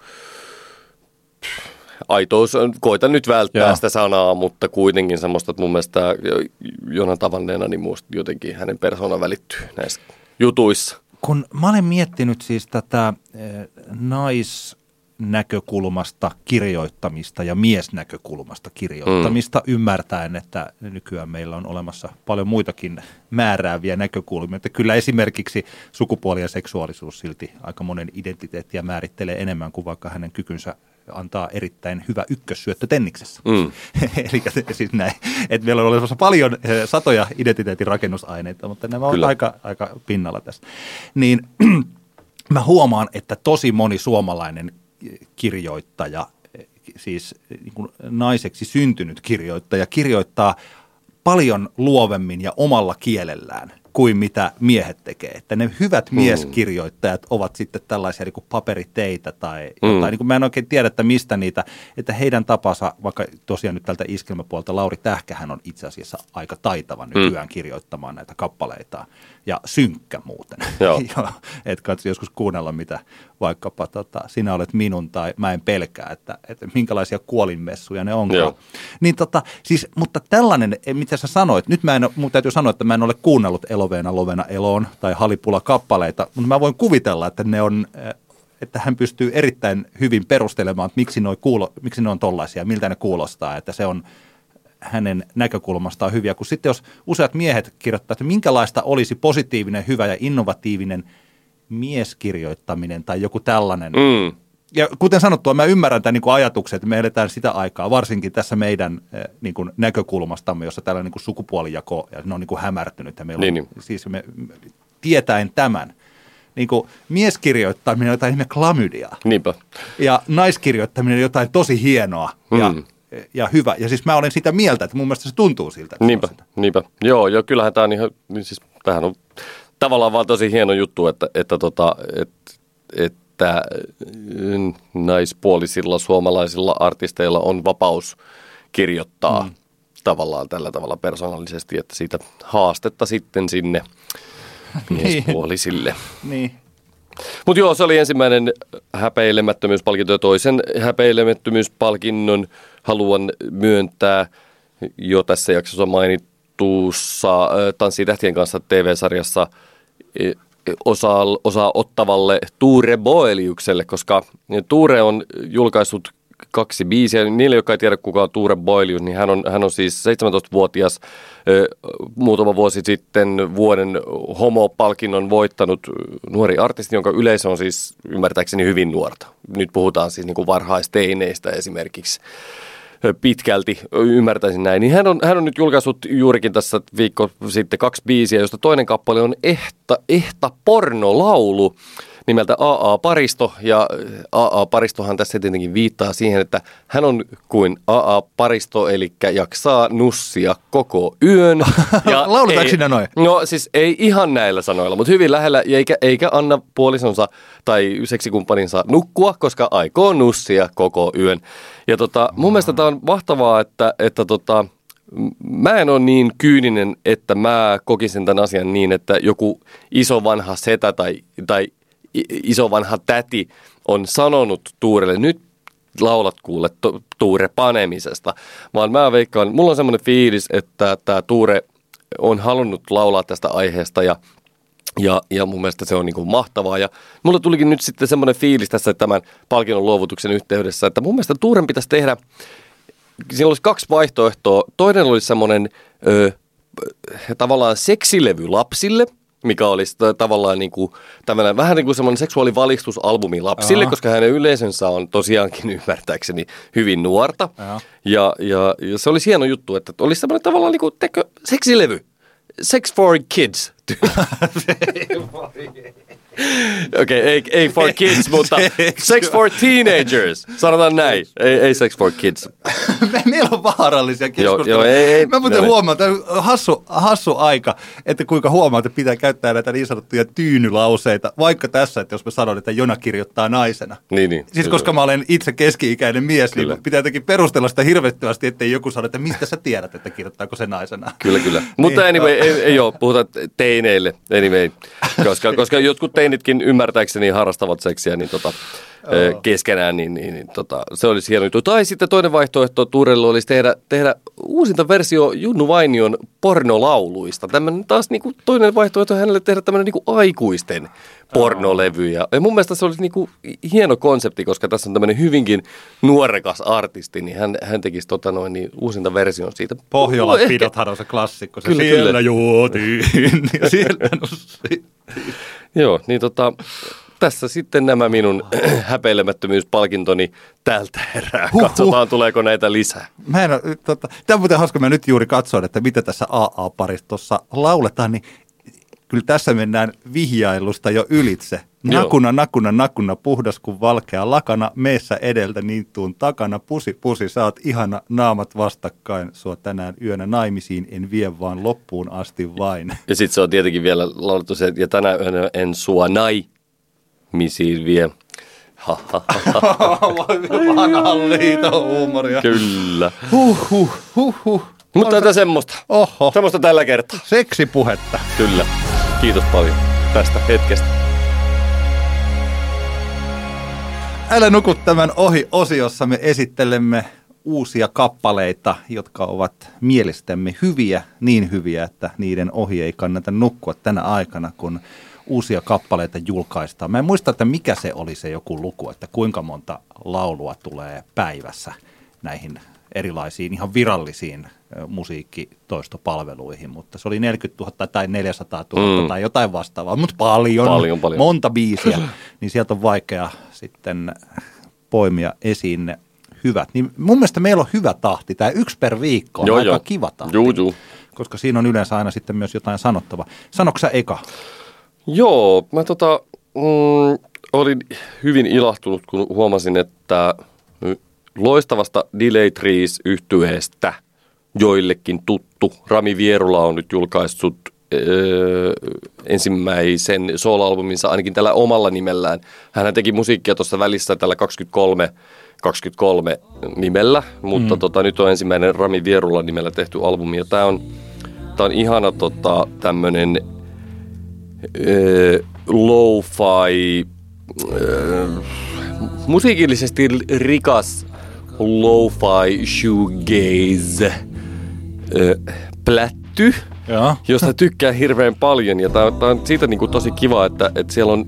aitous, koitan nyt välttää Joo. sitä sanaa, mutta kuitenkin semmoista, että mun mielestä Jonan tavanneena, niin musta jotenkin hänen persona välittyy näissä jutuissa. kun mä olen miettinyt siis tätä eh, naisnäkökulmasta kirjoittamista ja miesnäkökulmasta kirjoittamista mm. ymmärtäen, että nykyään meillä on olemassa paljon muitakin määrääviä näkökulmia. Että kyllä esimerkiksi sukupuoli ja seksuaalisuus silti aika monen identiteettiä määrittelee enemmän kuin vaikka hänen kykynsä antaa erittäin hyvä ykkössyöttö tenniksessä. Mm. Eli siis näin, että meillä on olemassa paljon eh, satoja identiteetin rakennusaineita, mutta nämä on aika, aika pinnalla tässä. Niin mä huomaan, että tosi moni suomalainen kirjoittaja, eh, siis niin kuin naiseksi syntynyt kirjoittaja, kirjoittaa paljon luovemmin ja omalla kielellään kuin mitä miehet tekee. Että ne hyvät mieskirjoittajat ovat sitten tällaisia niin kuin paperiteitä tai jotain. Niin kuin mä en oikein tiedä, että mistä niitä, että heidän tapansa, vaikka tosiaan nyt tältä iskelmäpuolta Lauri Tähkähän on itse asiassa aika taitava nykyään kirjoittamaan näitä kappaleita ja synkkä muuten. Joo. et katso joskus kuunnella, mitä vaikkapa tota, sinä olet minun tai mä en pelkää, että, että minkälaisia kuolinmessuja ne onkaan. Joo. Niin tota, siis, mutta tällainen, eh, mitä sä sanoit, nyt mä en, mun täytyy sanoa, että mä en ole kuunnellut Eloveena Lovena Eloon tai Halipula kappaleita, mutta mä voin kuvitella, että ne on, eh, että hän pystyy erittäin hyvin perustelemaan, että miksi, noi kuulo, miksi ne on tollaisia, miltä ne kuulostaa, että se on hänen näkökulmastaan hyviä, kun sitten jos useat miehet kirjoittaa, että minkälaista olisi positiivinen, hyvä ja innovatiivinen mieskirjoittaminen tai joku tällainen, Mm. ja kuten sanottua, mä ymmärrän tämän niin kuin ajatuksen, että me eletään sitä aikaa, varsinkin tässä meidän eh, niin kuin näkökulmastamme, jossa tällainen niin kuin sukupuolijako, ja ne on niin kuin hämärtynyt. Ja meillä Niin, on, siis me, tietäen tämän, niin kuin mieskirjoittaminen on jotain ihme klamydiaa, Niinpä. ja naiskirjoittaminen on jotain tosi hienoa Mm. ja hyvä. Ja siis mä olen sitä mieltä, että mun mielestä se tuntuu siltä. Niinpä, sitä. niinpä. Joo, joo, kyllähän tämä on ihan, niin siis tämähän on tavallaan vaan tosi hieno juttu, että, että, tota, että, että mm, naispuolisilla suomalaisilla artisteilla on vapaus kirjoittaa mm. tavallaan tällä tavalla persoonallisesti, että siitä haastetta sitten sinne miespuolisille. Niin. Mutta joo, se oli ensimmäinen häpeilemättömyyspalkinto ja toisen häpeilemättömyyspalkinnon haluan myöntää jo tässä jaksossa mainittuussa äh, Tanssii tähtien kanssa TV-sarjassa eh, osaa, osaa ottavalle Tuure Boeliukselle, koska Tuure on julkaissut kaksi biisiä. Niille, jotka ei tiedä kuka on Tuure Boelius, niin hän on, hän on siis 17-vuotias, ö, muutama vuosi sitten vuoden homo-palkinnon voittanut nuori artisti, jonka yleisö on siis ymmärtääkseni hyvin nuorta. Nyt puhutaan siis niin kuin varhaisteineistä esimerkiksi pitkälti, ymmärtäisin näin. Niin hän on, hän on nyt julkaissut juurikin tässä viikko sitten kaksi biisiä, josta toinen kappale on Ehta, Ehta pornolaulu nimeltä AA Paristo. Ja AA Paristohan tässä tietenkin viittaa siihen, että hän on kuin AA Paristo, eli jaksaa nussia koko yön. Lauletaanko ei- siinä noin? No siis ei ihan näillä sanoilla, mutta hyvin lähellä, ja eikä, eikä anna puolisonsa tai seksikumppaninsa nukkua, koska aikoo nussia koko yön. Ja tota, mun mielestä tämä on mahtavaa, että, että tota, mä en ole niin kyyninen, että mä kokisin tämän asian niin, että joku iso vanha setä tai, tai i- iso vanha täti on sanonut Tuurelle, nyt laulat kuule tu- Tuure panemisesta, vaan mä veikkaan, mulla on semmoinen fiilis, että tämä Tuure on halunnut laulaa tästä aiheesta ja ja, ja mun mielestä se on niin kuin mahtavaa. Ja mulla tulikin nyt sitten semmoinen fiilis tässä tämän palkinnon luovutuksen yhteydessä, että mun mielestä Tuuren pitäisi tehdä, siinä olisi kaksi vaihtoehtoa. Toinen olisi semmoinen ö, tavallaan seksilevy lapsille, mikä olisi tavallaan niin kuin, tämmöinen, vähän niin kuin semmoinen seksuaalivalistusalbumi lapsille, Aha. koska hänen yleisönsä on tosiaankin ymmärtääkseni hyvin nuorta. Ja, ja, ja se olisi hieno juttu, että olisi semmoinen tavallaan niin kuin, tekö, seksilevy. Sex for kids. Okei, okay, ei, ei for kids, mutta sex for teenagers. Sanotaan näin. Ei, ei sex for kids. Me- Meillä on vaarallisia keskusteluja. joo, ei, ei. Mä muuten No niin. huomaan, että hassu, hassu aika, että kuinka huomaat, että pitää käyttää näitä niin sanottuja tyynylauseita, vaikka tässä, että jos mä sanon, että Jona kirjoittaa naisena. Niin, niin. Siis Kyllä. koska mä olen itse keski-ikäinen mies, Kyllä. niin pitää jotenkin perustella sitä hirvettävästi, ettei joku sano, että mistä sä tiedät, että kirjoittaako se naisena. Kyllä, kyllä. Mutta Niin, anyway, ei, ei ole, puhutaan teineille, anyway. Koska, koska jotkut teinitkin ymmärtääkseni harrastavat seksiä niin tota, ö, keskenään, niin, niin, niin tota, se olisi hieno juttu. Tai sitten toinen vaihtoehto Tuurelle olisi tehdä, tehdä uusinta versio Junnu Vainion pornolauluista. Tämmöinen taas niin kuin toinen vaihtoehto hänelle tehdä tämmöinen niin kuin aikuisten pornolevy. Ja, mun mielestä se olisi niin kuin hieno konsepti, koska tässä on tämmöinen hyvinkin nuorekas artisti, niin hän, hän tekisi tota noin, niin uusinta version siitä. Pohjolan Ehkä- pidothan on se klassikko. Se Kyllä, siellä kyllä. juotiin ja siellä. Joo, niin tota, tässä sitten nämä minun häpeilemättömyyspalkintoni tältä erää. Huh, huh. Katsotaan, tuleeko näitä lisää. Mä en, ole- tota, tämä on muuten hauska, mä nyt juuri katsoin, että mitä tässä AA-paristossa lauletaan, niin kyllä tässä mennään vihjailusta jo ylitse. Joo. Nakuna, nakuna, nakuna, puhdas kuin valkea lakana, meessä edeltä niin tuun takana, pusi, pusi, oot ihana, naamat vastakkain, sua tänään yönä naimisiin, en vie vaan loppuun asti vain. Ja sitten se on tietenkin vielä laulettu se, että ja tänä yönä en sua nai, ha. Vanhan liiton huumoria. Kyllä. Huh, huh, huh, huh. Mutta tätä semmoista. Oho, Semmoista tällä kertaa. seksipuhetta. Kyllä. Kiitos paljon tästä hetkestä. Älä nuku tämän ohi osiossa me esittelemme uusia kappaleita, jotka ovat mielestämme hyviä, niin hyviä, että niiden ohi ei kannata nukkua tänä aikana, kun uusia kappaleita julkaistaan. Mä en muista, että mikä se oli se joku luku, että kuinka monta laulua tulee päivässä näihin erilaisiin ihan virallisiin musiikkitoistopalveluihin, mutta se oli 40 000 tai 400 000 Mm. tai jotain vastaavaa, mutta paljon, Paljon, paljon. monta biisiä, niin sieltä on vaikea sitten poimia esiin ne hyvät. Niin mun mielestä meillä on hyvä tahti. Tämä yksi per viikko on Joo, aika joo. kiva tahti. Juu, juu. Koska siinä on yleensä aina sitten myös jotain sanottavaa. Sanoksä eka? Joo, mä tota, mm, olin hyvin ilahtunut, kun huomasin, että loistavasta Delay Trees yhtyeestä joillekin tuttu Rami Vierula on nyt julkaissut öö, ensimmäisen soloalbuminsa ainakin tällä omalla nimellään. Hän teki musiikkia tuossa välissä tällä 23, 23 nimellä, mutta mm. tota, nyt on ensimmäinen Rami Vierula nimellä tehty albumi. Ja tää on, tää on ihana tota, tämmönen ö, lo-fi, musiikillisesti rikas lo-fi shoegaze plätty, Joo. josta tykkää hirveän paljon. Ja tää, on- tää on siitä niinku tosi kiva, että, että siellä on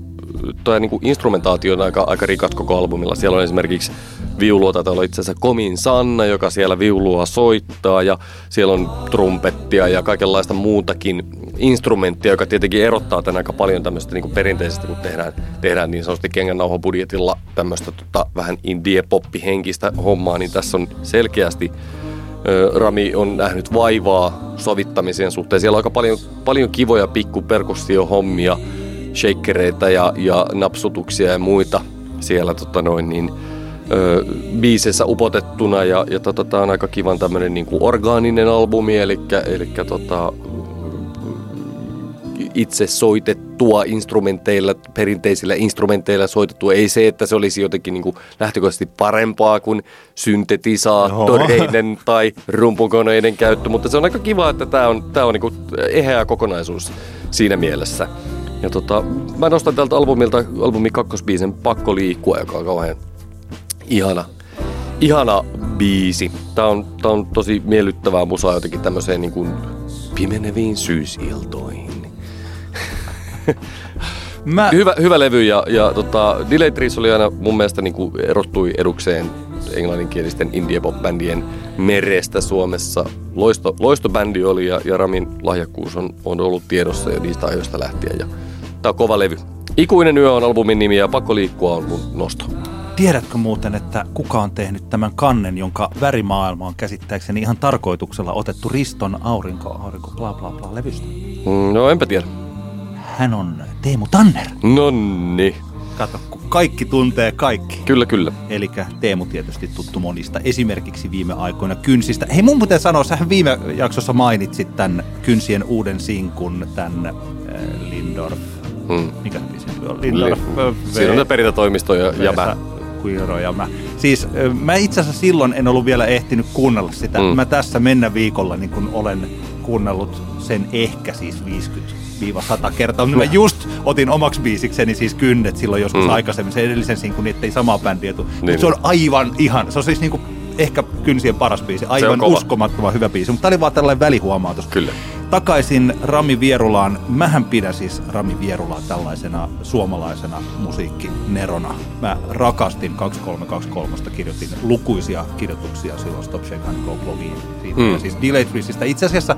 toi niinku instrumentaatio on aika, aika rikas koko albumilla. Siellä on esimerkiksi viulua, tai on itse asiassa Komin Sanna, joka siellä viulua soittaa, ja siellä on trumpettia ja kaikenlaista muutakin instrumenttia, joka tietenkin erottaa tämän aika paljon tämmöistä niinku perinteisestä, kun tehdään, tehdään niin sanotusti kengännauhobudjetilla tämmöistä tota, vähän indie-poppi-henkistä hommaa, niin tässä on selkeästi Rami on nähnyt vaivaa sovittamisen suhteen. Siellä on aika paljon, paljon kivoja pikkuperkussiohommia, shakereita ja, ja napsutuksia ja muita siellä tota noin, niin, ö, biiseissä upotettuna. Ja, ja tota, tää on aika kivan tämmönen niin orgaaninen albumi, eli, eli tota, itse soitettua instrumenteilla, perinteisillä instrumenteilla soitettua. Ei se, että se olisi jotenkin niin kuin lähtökohtaisesti parempaa kuin syntetisaattoreiden tai rumpukoneiden käyttö, mutta se on aika kiva, että tämä on, tää on niin kuin eheä kokonaisuus siinä mielessä. Ja tota, mä nostan tältä albumilta albumin kakkosbiisen Pakko liikkua, joka on kauhean ihana, ihana biisi. Tää on, tää on tosi miellyttävää musaa jotenkin tämmöiseen niin kuin pimeneviin syysiltoihin. Mä, Hyvä, hyvä levy ja, ja tota, Delay Trees oli aina mun mielestä niin kuin erottui edukseen englanninkielisten indie pop bändien merestä Suomessa. Loisto, loistobändi oli ja, ja Ramin lahjakkuus on, on ollut tiedossa jo niistä ajoista lähtien. Ja tää on kova levy. Ikuinen yö on albumin nimi ja Pakko liikkua on mun nosto. tiedätkö muuten, että kuka on tehnyt tämän kannen, jonka värimaailma on käsittääkseni ihan tarkoituksella otettu Riston aurinko, aurinko, bla bla bla levystä? Mm, No enpä tiedä. Hän on Teemu Tanner. Nonni. Kato, kun kaikki tuntee kaikki. Kyllä, kyllä. Eli Teemu tietysti tuttu monista, esimerkiksi viime aikoina Kynsistä. Hei mun pitää sanoa, sähän viime jaksossa mainitsit tämän Kynsien uuden sinkun, tämän äh, Lindorf, Mm. mikä biisi nyt on? Lindorf, äh, Siinä on se perintätoimisto ja, ja mä. Kuiro ja mä. Siis mä itse asiassa silloin en ollut vielä ehtinyt kuunnella sitä. Mm. Mm. Mä tässä mennä viikolla niin kun olen kuunnellut sen ehkä siis 50-100 kertaa. Mä just otin omaksi biisikseni siis kynnet silloin joskus Mm. mm. aikaisemmin sen edellisen sinkun, ettei samaa bändiä tule. Niin. Niin. Se on aivan ihan, se on siis niinku ehkä kynsien paras biisi. Aivan uskomattoman hyvä biisi. Mutta tää oli vaan tällainen välihuomautus. Kyllä. Takaisin Rami Vierulaan. Mähän pidän siis Rami Vierulaa tällaisena suomalaisena musiikkinerona. Mä rakastin 2323, kirjoitin lukuisia kirjoituksia silloin Stop Shake and Go blogiin siitä. Mm. Siis Delay. Itse asiassa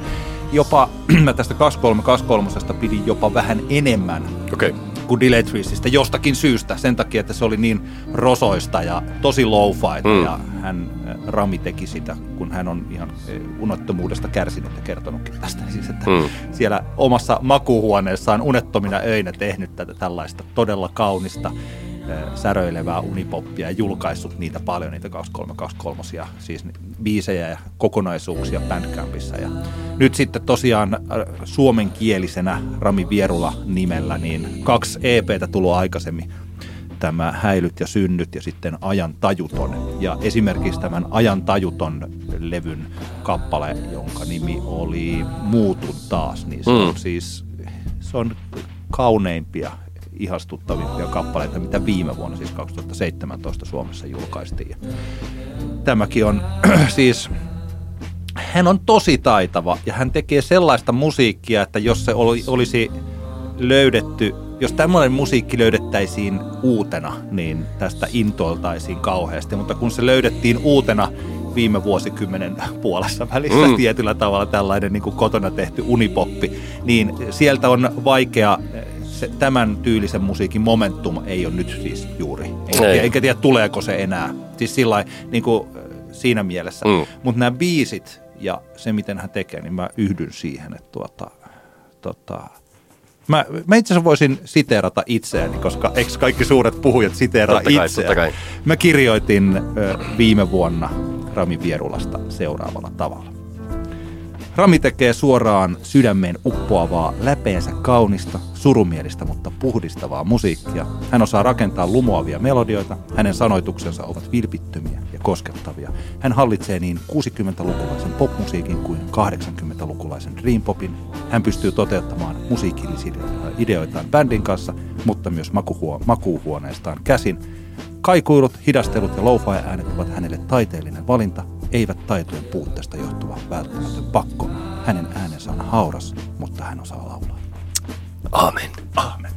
jopa, mä tästä 2323 pidin jopa vähän enemmän. Okay. kuin Delay Treesistä jostakin syystä. Sen takia, että se oli niin rosoista ja tosi low fight. Mm. Ja hän, Rami teki sitä, kun hän on ihan unettomuudesta kärsinyt ja kertonutkin tästä. Siis, että Mm. siellä omassa makuuhuoneessaan unettomina öinä tehnyt tätä tällaista todella kaunista säröilevää unipoppia ja julkaissut niitä paljon, niitä 2323, siis biisejä ja kokonaisuuksia Bandcampissa. Ja nyt sitten tosiaan suomenkielisenä Rami Vierula nimellä, niin kaksi EPtä tullut aikaisemmin tämä Häilyt ja synnyt ja sitten Ajan tajuton. Ja esimerkiksi tämän Ajan tajuton levyn kappale, jonka nimi oli Muutun taas, niin se on Mm. siis se on kauneimpia, ihastuttavimpia kappaleita, mitä viime vuonna, siis 2017 Suomessa julkaistiin. Tämäkin on siis, hän on tosi taitava ja hän tekee sellaista musiikkia, että jos se oli, olisi löydetty, jos tämmöinen musiikki löydettäisiin uutena, niin tästä intoiltaisiin kauheasti, mutta kun se löydettiin uutena viime vuosikymmenen puolessa välissä mm. tietyllä tavalla tällainen niin kuin kotona tehty unipoppi, niin sieltä on vaikea, se, tämän tyylisen musiikin momentum ei ole nyt siis juuri. Enkä, Ei. enkä tiedä tuleeko se enää. Siis sillä niin kuin, siinä mielessä. Mm. Mutta nämä biisit ja se, miten hän tekee, niin mä yhdyn siihen, että tuota, tota, Mä, mä itse asiassa voisin siteerata itseäni, koska eikö kaikki suuret puhujat siteeraa Totta kai, itseään? totta kai. Mä kirjoitin ö, viime vuonna Rami Vierulasta seuraavalla tavalla. Rami tekee suoraan sydämeen uppoavaa, läpeensä kaunista, surumielistä, mutta puhdistavaa musiikkia. Hän osaa rakentaa lumoavia melodioita, hänen sanoituksensa ovat vilpittömiä ja koskettavia. Hän hallitsee niin 60-lukulaisen popmusiikin kuin 80-lukulaisen dreampopin. Hän pystyy toteuttamaan musiikillisia ideoitaan bändin kanssa, mutta myös makuhuo- makuuhuoneestaan käsin. Kaikuilut, hidastelut ja lo äänet ovat hänelle taiteellinen valinta, eivät taitojen puutteesta johtuva välttämätön pakko. Hänen äänensä on hauras, mutta hän osaa laulaa. Amen. Amen.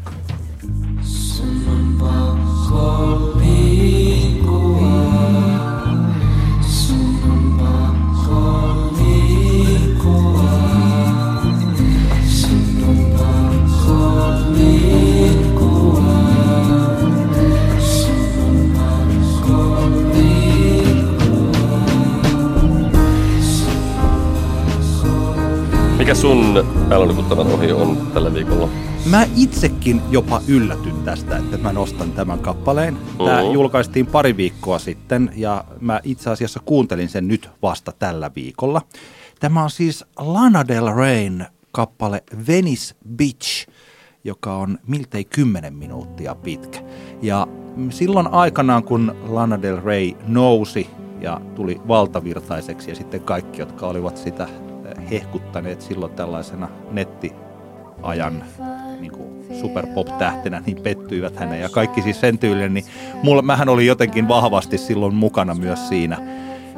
Mikä sun älä ohi on tällä viikolla? Mä itsekin jopa yllätyn tästä, että mä nostan tämän kappaleen. Tämä Mhm. julkaistiin pari viikkoa sitten ja mä itse asiassa kuuntelin sen nyt vasta tällä viikolla. Tämä on siis Lana Del Reyn kappale Venice Beach, joka on miltei 10 minuuttia pitkä. Ja silloin aikanaan, kun Lana Del Rey nousi ja tuli valtavirtaiseksi ja sitten kaikki, jotka olivat sitä hehkuttaneet silloin tällaisena nettiajan niin kuin superpop-tähtenä, niin pettyivät häneen ja kaikki siis sen tyylinen, niin mulla, mähän olin jotenkin vahvasti silloin mukana myös siinä.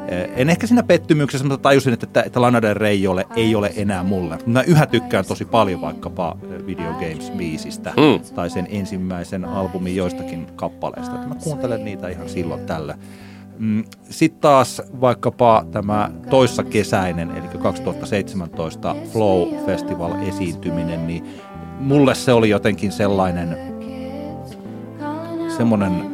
Eh, En ehkä siinä pettymyksessä, mutta tajusin, että, että Lana Del Rey ei ole, ei ole enää mulle. Mä yhä tykkään tosi paljon vaikkapa eh, Video Games biisistä Mm. tai sen ensimmäisen albumin joistakin kappaleista. Mä kuuntelen niitä ihan silloin tällä. Sitten taas vaikkapa tämä toissa kesäinen, eli 2017 Flow Festival esiintyminen, niin mulle se oli jotenkin sellainen semmoinen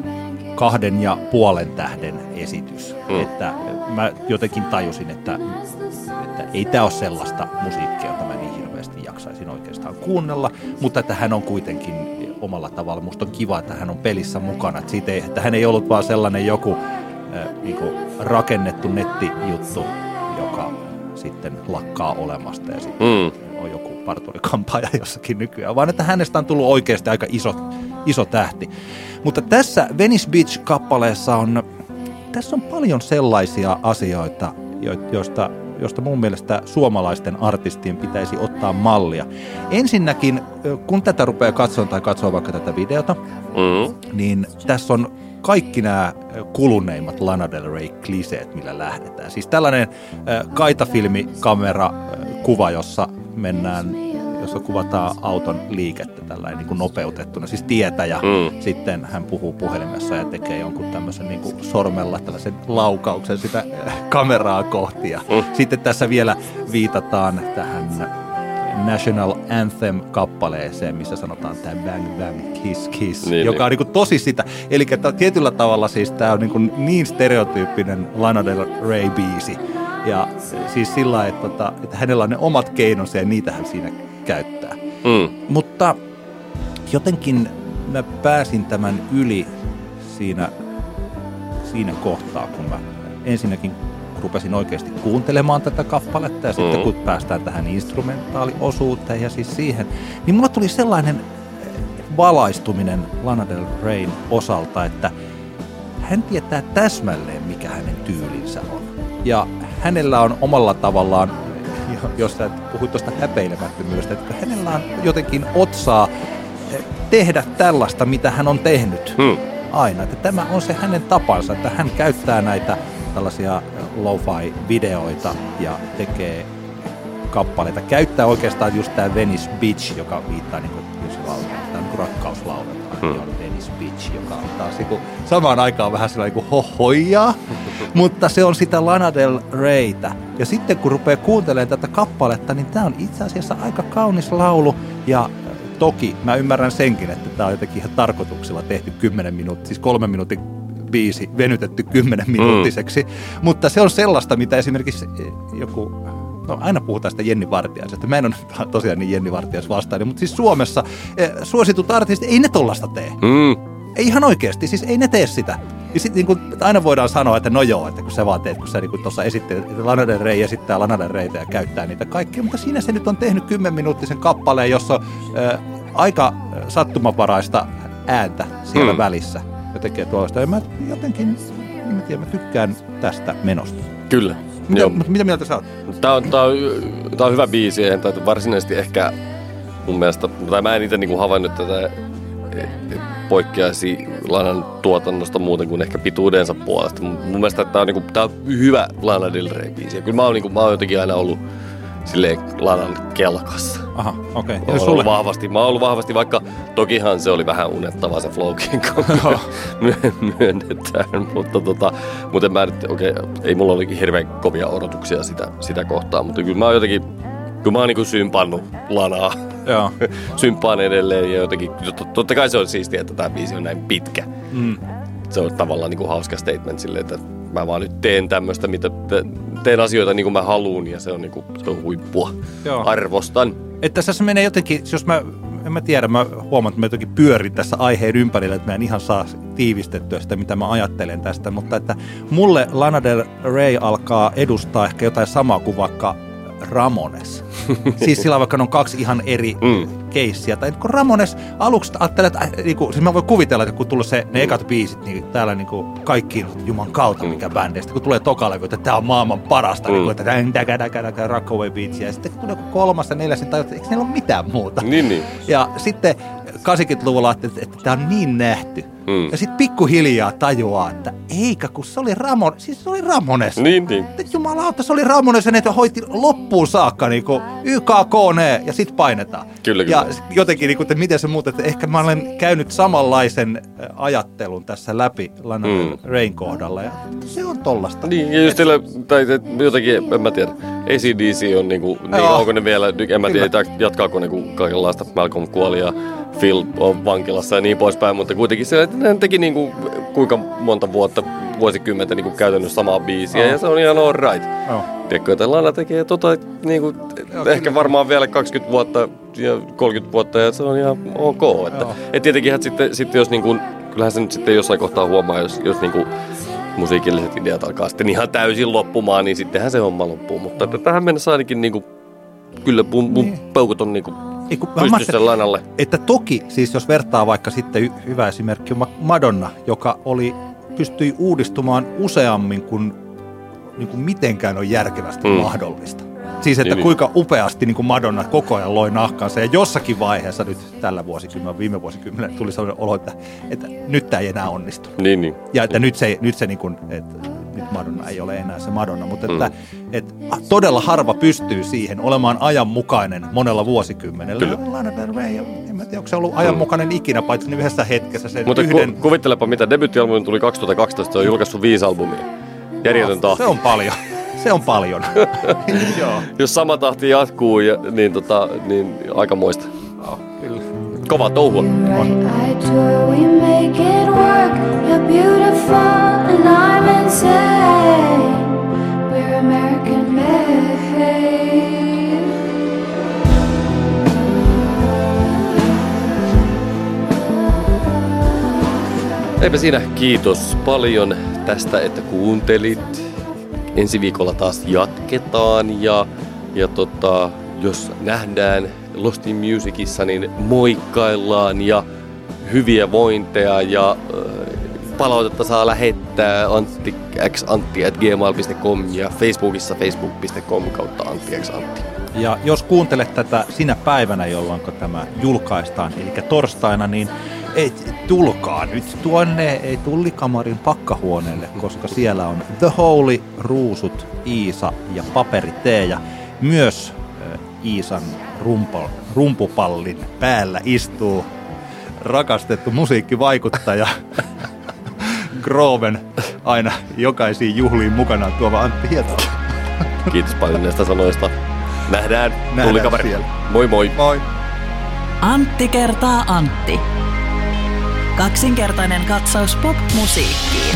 kahden ja puolen tähden esitys. Mm. Että mä jotenkin tajusin, että, että ei tämä ole sellaista musiikkia, jota mä niin hirveästi jaksaisin oikeastaan kuunnella, mutta että hän on kuitenkin omalla tavalla. Musta on kiva, että hän on pelissä mukana. Että, siitä ei, että hän ei ollut vaan sellainen joku äh, niinku rakennettu nettijuttu, joka sitten lakkaa olemasta ja sitten Mm. on joku parturikampaaja jossakin nykyään, vaan että hänestä on tullut oikeasti aika iso, iso tähti. Mutta tässä Venice Beach-kappaleessa on, tässä on paljon sellaisia asioita, jo- joista, joista mun mielestä suomalaisten artistien pitäisi ottaa mallia. Ensinnäkin, kun tätä rupeaa katsomaan tai katsoo vaikka tätä videota, Mm. niin tässä on kaikki nämä kuluneimmat Lana Del Rey-kliseet, millä lähdetään. Siis tällainen kaitafilmikamera kuva, jossa mennään jossa kuvataan auton liikettä tällainen niin kuin nopeutettuna, siis tietä ja mm. sitten hän puhuu puhelimessa ja tekee jonkun tämmöisen niin kuin sormella tällaisen laukauksen sitä kameraa kohti. Ja mm. Sitten tässä vielä viitataan tähän National Anthem-kappaleeseen, missä sanotaan tämä Bang Bang Kiss Kiss, niin, joka niin. on niin kuin tosi sitä. Eli tietyllä tavalla siis tämä on niin, kuin niin stereotyyppinen Lana Del Rey-biisi. Ja siis sillä että, että, että hänellä on ne omat keinonsa ja niitä hän siinä käyttää. Mm. Mutta jotenkin mä pääsin tämän yli siinä, siinä kohtaa, kun mä ensinnäkin rupesin oikeasti kuuntelemaan tätä kappaletta ja mm. sitten kun päästään tähän instrumentaaliosuuteen ja siis siihen, niin mulla tuli sellainen valaistuminen Lana Del Reyn osalta, että hän tietää täsmälleen, mikä hänen tyylinsä on. Ja hänellä on omalla tavallaan, jos sä puhuit tuosta häpeilemättömyydestä, että hänellä on jotenkin otsaa tehdä tällaista, mitä hän on tehnyt hmm. aina. Että tämä on se hänen tapansa, että hän käyttää näitä tällaisia lo-fi-videoita ja tekee kappaleita. Käyttää oikeastaan just tämä Venice Beach, joka viittaa niin kuin, jos laulaa, tämä niin rakkauslaulu, hmm. on Venice Beach, joka on taas niin kuin, samaan aikaan vähän sellainen kuin hohoja, mutta se on sitä Lana Del Reytä. Ja sitten kun rupeaa kuuntelemaan tätä kappaletta, niin tämä on itse asiassa aika kaunis laulu ja toki mä ymmärrän senkin, että tämä on jotenkin ihan tarkoituksella tehty 10 minuuttia, siis kolmen minuutin biisi venytetty 10 minuuttiseksi, mm. mutta se on sellaista, mitä esimerkiksi joku no aina puhutaan sitä Jenni Vartiaisesta. Mä en ole tosiaan niin Jenni Vartiais vastaan, mutta siis Suomessa eh, suositut artistit, ei ne tollasta tee. Mm. Ei ihan oikeasti, siis ei ne tee sitä. Ja sitten niin aina voidaan sanoa, että no joo, että kun sä vaan teet, kun sä niin tuossa esittelet, että Lana Del Rey esittää Lana Del Reytä ja käyttää niitä kaikkia, mutta siinä se nyt on tehnyt 10 minuuttisen kappaleen, jossa on äh, aika sattumavaraista ääntä siellä mm. välissä ja tekee tuollaista. Ja mä jotenkin, en mä tiedä, mä tykkään tästä menosta. Kyllä. Mitä, Joo. mitä mieltä sä oot? Tää on, tää on, tää on hyvä biisi, en varsinaisesti ehkä mun mielestä, tai mä en itse niinku havainnut tätä poikkeaisi Lanan tuotannosta muuten kuin ehkä pituudensa puolesta. Mun mielestä tämä on, niinku, tää on hyvä Lana Del Rey biisi. Kyllä mä oon, niinku, mä oon jotenkin aina ollut silleen Lanan kelkassa. Aha, okei. Okay. Sulle? vahvasti, mä oon ollut vahvasti, vaikka tokihan se oli vähän unettava se flowkin, myönnetään, mutta, tota, mutta mä nyt, okei, okay, ei mulla olikin hirveän kovia odotuksia sitä, sitä kohtaa, mutta kyllä mä oon jotenkin, kyllä mä oon niin sympannut Lanaa. Joo. Symppaan edelleen ja jotenkin, totta kai se on siistiä, että tämä biisi on näin pitkä. Mm. Se on tavallaan niin kuin hauska statement silleen, että mä vaan nyt teen tämmöistä, mitä teen asioita niin kuin mä haluun ja se on, niin kuin, se on huippua. Joo. Arvostan. Että tässä menee jotenkin, jos mä, en mä tiedä, mä huomaan, että mä jotenkin pyörin tässä aiheen ympärillä, että mä en ihan saa tiivistettyä sitä, mitä mä ajattelen tästä, mutta että mulle Lana Del Rey alkaa edustaa ehkä jotain samaa kuin vaikka Ramones. siis sillä vaikka on kaksi ihan eri mm. keissiä. Tai kun Ramones aluksi ajattelee, että äh, niin kuin, siis mä voin kuvitella, että kun tulee se, ne ekat biisit, niin täällä niin kuin, kaikki juman kautta mm. mikä bändeistä. Kun tulee toka että tämä on maailman parasta, mm. niin kuin, että däkä, däkä, däkä, Rockaway Beats. Ja sitten kun tulee kolmas ja neljäs, niin että eikö niillä ole mitään muuta. Niin, niin. Ja sitten 80-luvulla että, että tämä on niin nähty. Mm. Ja sitten pikkuhiljaa tajuaa, että eikä kun se oli Ramon, siis se oli Ramones. Niin, niin. Jumalauta, se oli Ramones ja ne hoiti loppuun saakka niin kuin YKK ne ja sitten painetaan. Kyllä, kyllä. Ja jotenkin, niin kuin, että miten se muut, että ehkä mä olen käynyt samanlaisen ajattelun tässä läpi Lana mm. Rain kohdalla ja se on tollasta. Niin, ja just sillä, tai jotenkin, en mä tiedä, ACDC on niinku, niin, onko ne vielä, en mä tiedä, jatkaako niinku kaikenlaista Malcolm kuoli ja Phil on vankilassa ja niin poispäin, mutta kuitenkin se, että ne teki niinku, kuinka monta vuotta, vuosikymmentä niinku käytännössä samaa biisiä oh. ja se on ihan all right. Oh. Tiedätkö, että Lana tekee tota, niinku, Joo, ehkä kyllä. varmaan vielä 20 vuotta ja 30 vuotta ja se on ihan ok. Että, et tietenkin sitten, sitten jos niinku, kyllähän se nyt sitten jossain kohtaa huomaa, jos, jos niinku, musiikilliset ideat alkaa sitten ihan täysin loppumaan, niin sittenhän se homma loppuu. Mutta että tähän mennessä ainakin niinku, kyllä mun, mun niin. peukut on niinku ei, kun pystyssä lanalle. Että toki, siis jos vertaa vaikka sitten hyvä esimerkki on Madonna, joka oli, pystyi uudistumaan useammin kuin, niin kuin mitenkään on järkevästi mm. mahdollista. Siis, että niin, niin. kuinka upeasti niin kuin Madonna koko ajan loi nahkansa. Ja jossakin vaiheessa nyt tällä vuosikymmenellä, viime vuosikymmenellä tuli sellainen olo, että, että nyt tämä ei enää onnistu. Niin, niin. Ja että nyt se, nyt se niin kuin, että nyt Madonna ei ole enää se Madonna, mutta että, mm. et, todella harva pystyy siihen olemaan ajanmukainen monella vuosikymmenellä. Kyllä. Lana Del Rey, en mä tiedä, onko se ollut ajanmukainen ikinä, paitsi yhdessä hetkessä sen Mutta yhden... ku, kuvittelepa, mitä debyttialbumi tuli 2012, se on julkaissut viisi albumia. Järjetön tahti. Se on paljon. Se on paljon. Joo. Jos sama tahti jatkuu, ja, niin, tota, niin aika muista. Kova touhua. American made. Eipä siinä kiitos paljon tästä, että kuuntelit. Ensi viikolla taas jatketaan ja, ja tota, jos nähdään Lost in Musicissa, niin moikkaillaan ja hyviä vointeja ja palautetta saa lähettää antti, xantti at gmail.com ja Facebookissa facebook.com kautta anttiexantti. Ja jos kuuntelet tätä sinä päivänä, jolloin tämä julkaistaan, eli torstaina, niin ei, tulkaa nyt tuonne ei tullikamarin pakkahuoneelle, koska siellä on The Holy, Ruusut, Iisa ja Paperi T. Ja myös Iisan rumpo, rumpupallin päällä istuu rakastettu musiikkivaikuttaja Groven aina jokaisiin juhliin mukanaan tuova Antti Hietala. Kiitos paljon näistä sanoista. Nähdään, Nähdään siellä. Moi moi. Moi! Antti kertaa Antti. Kaksinkertainen katsaus pop-musiikkiin.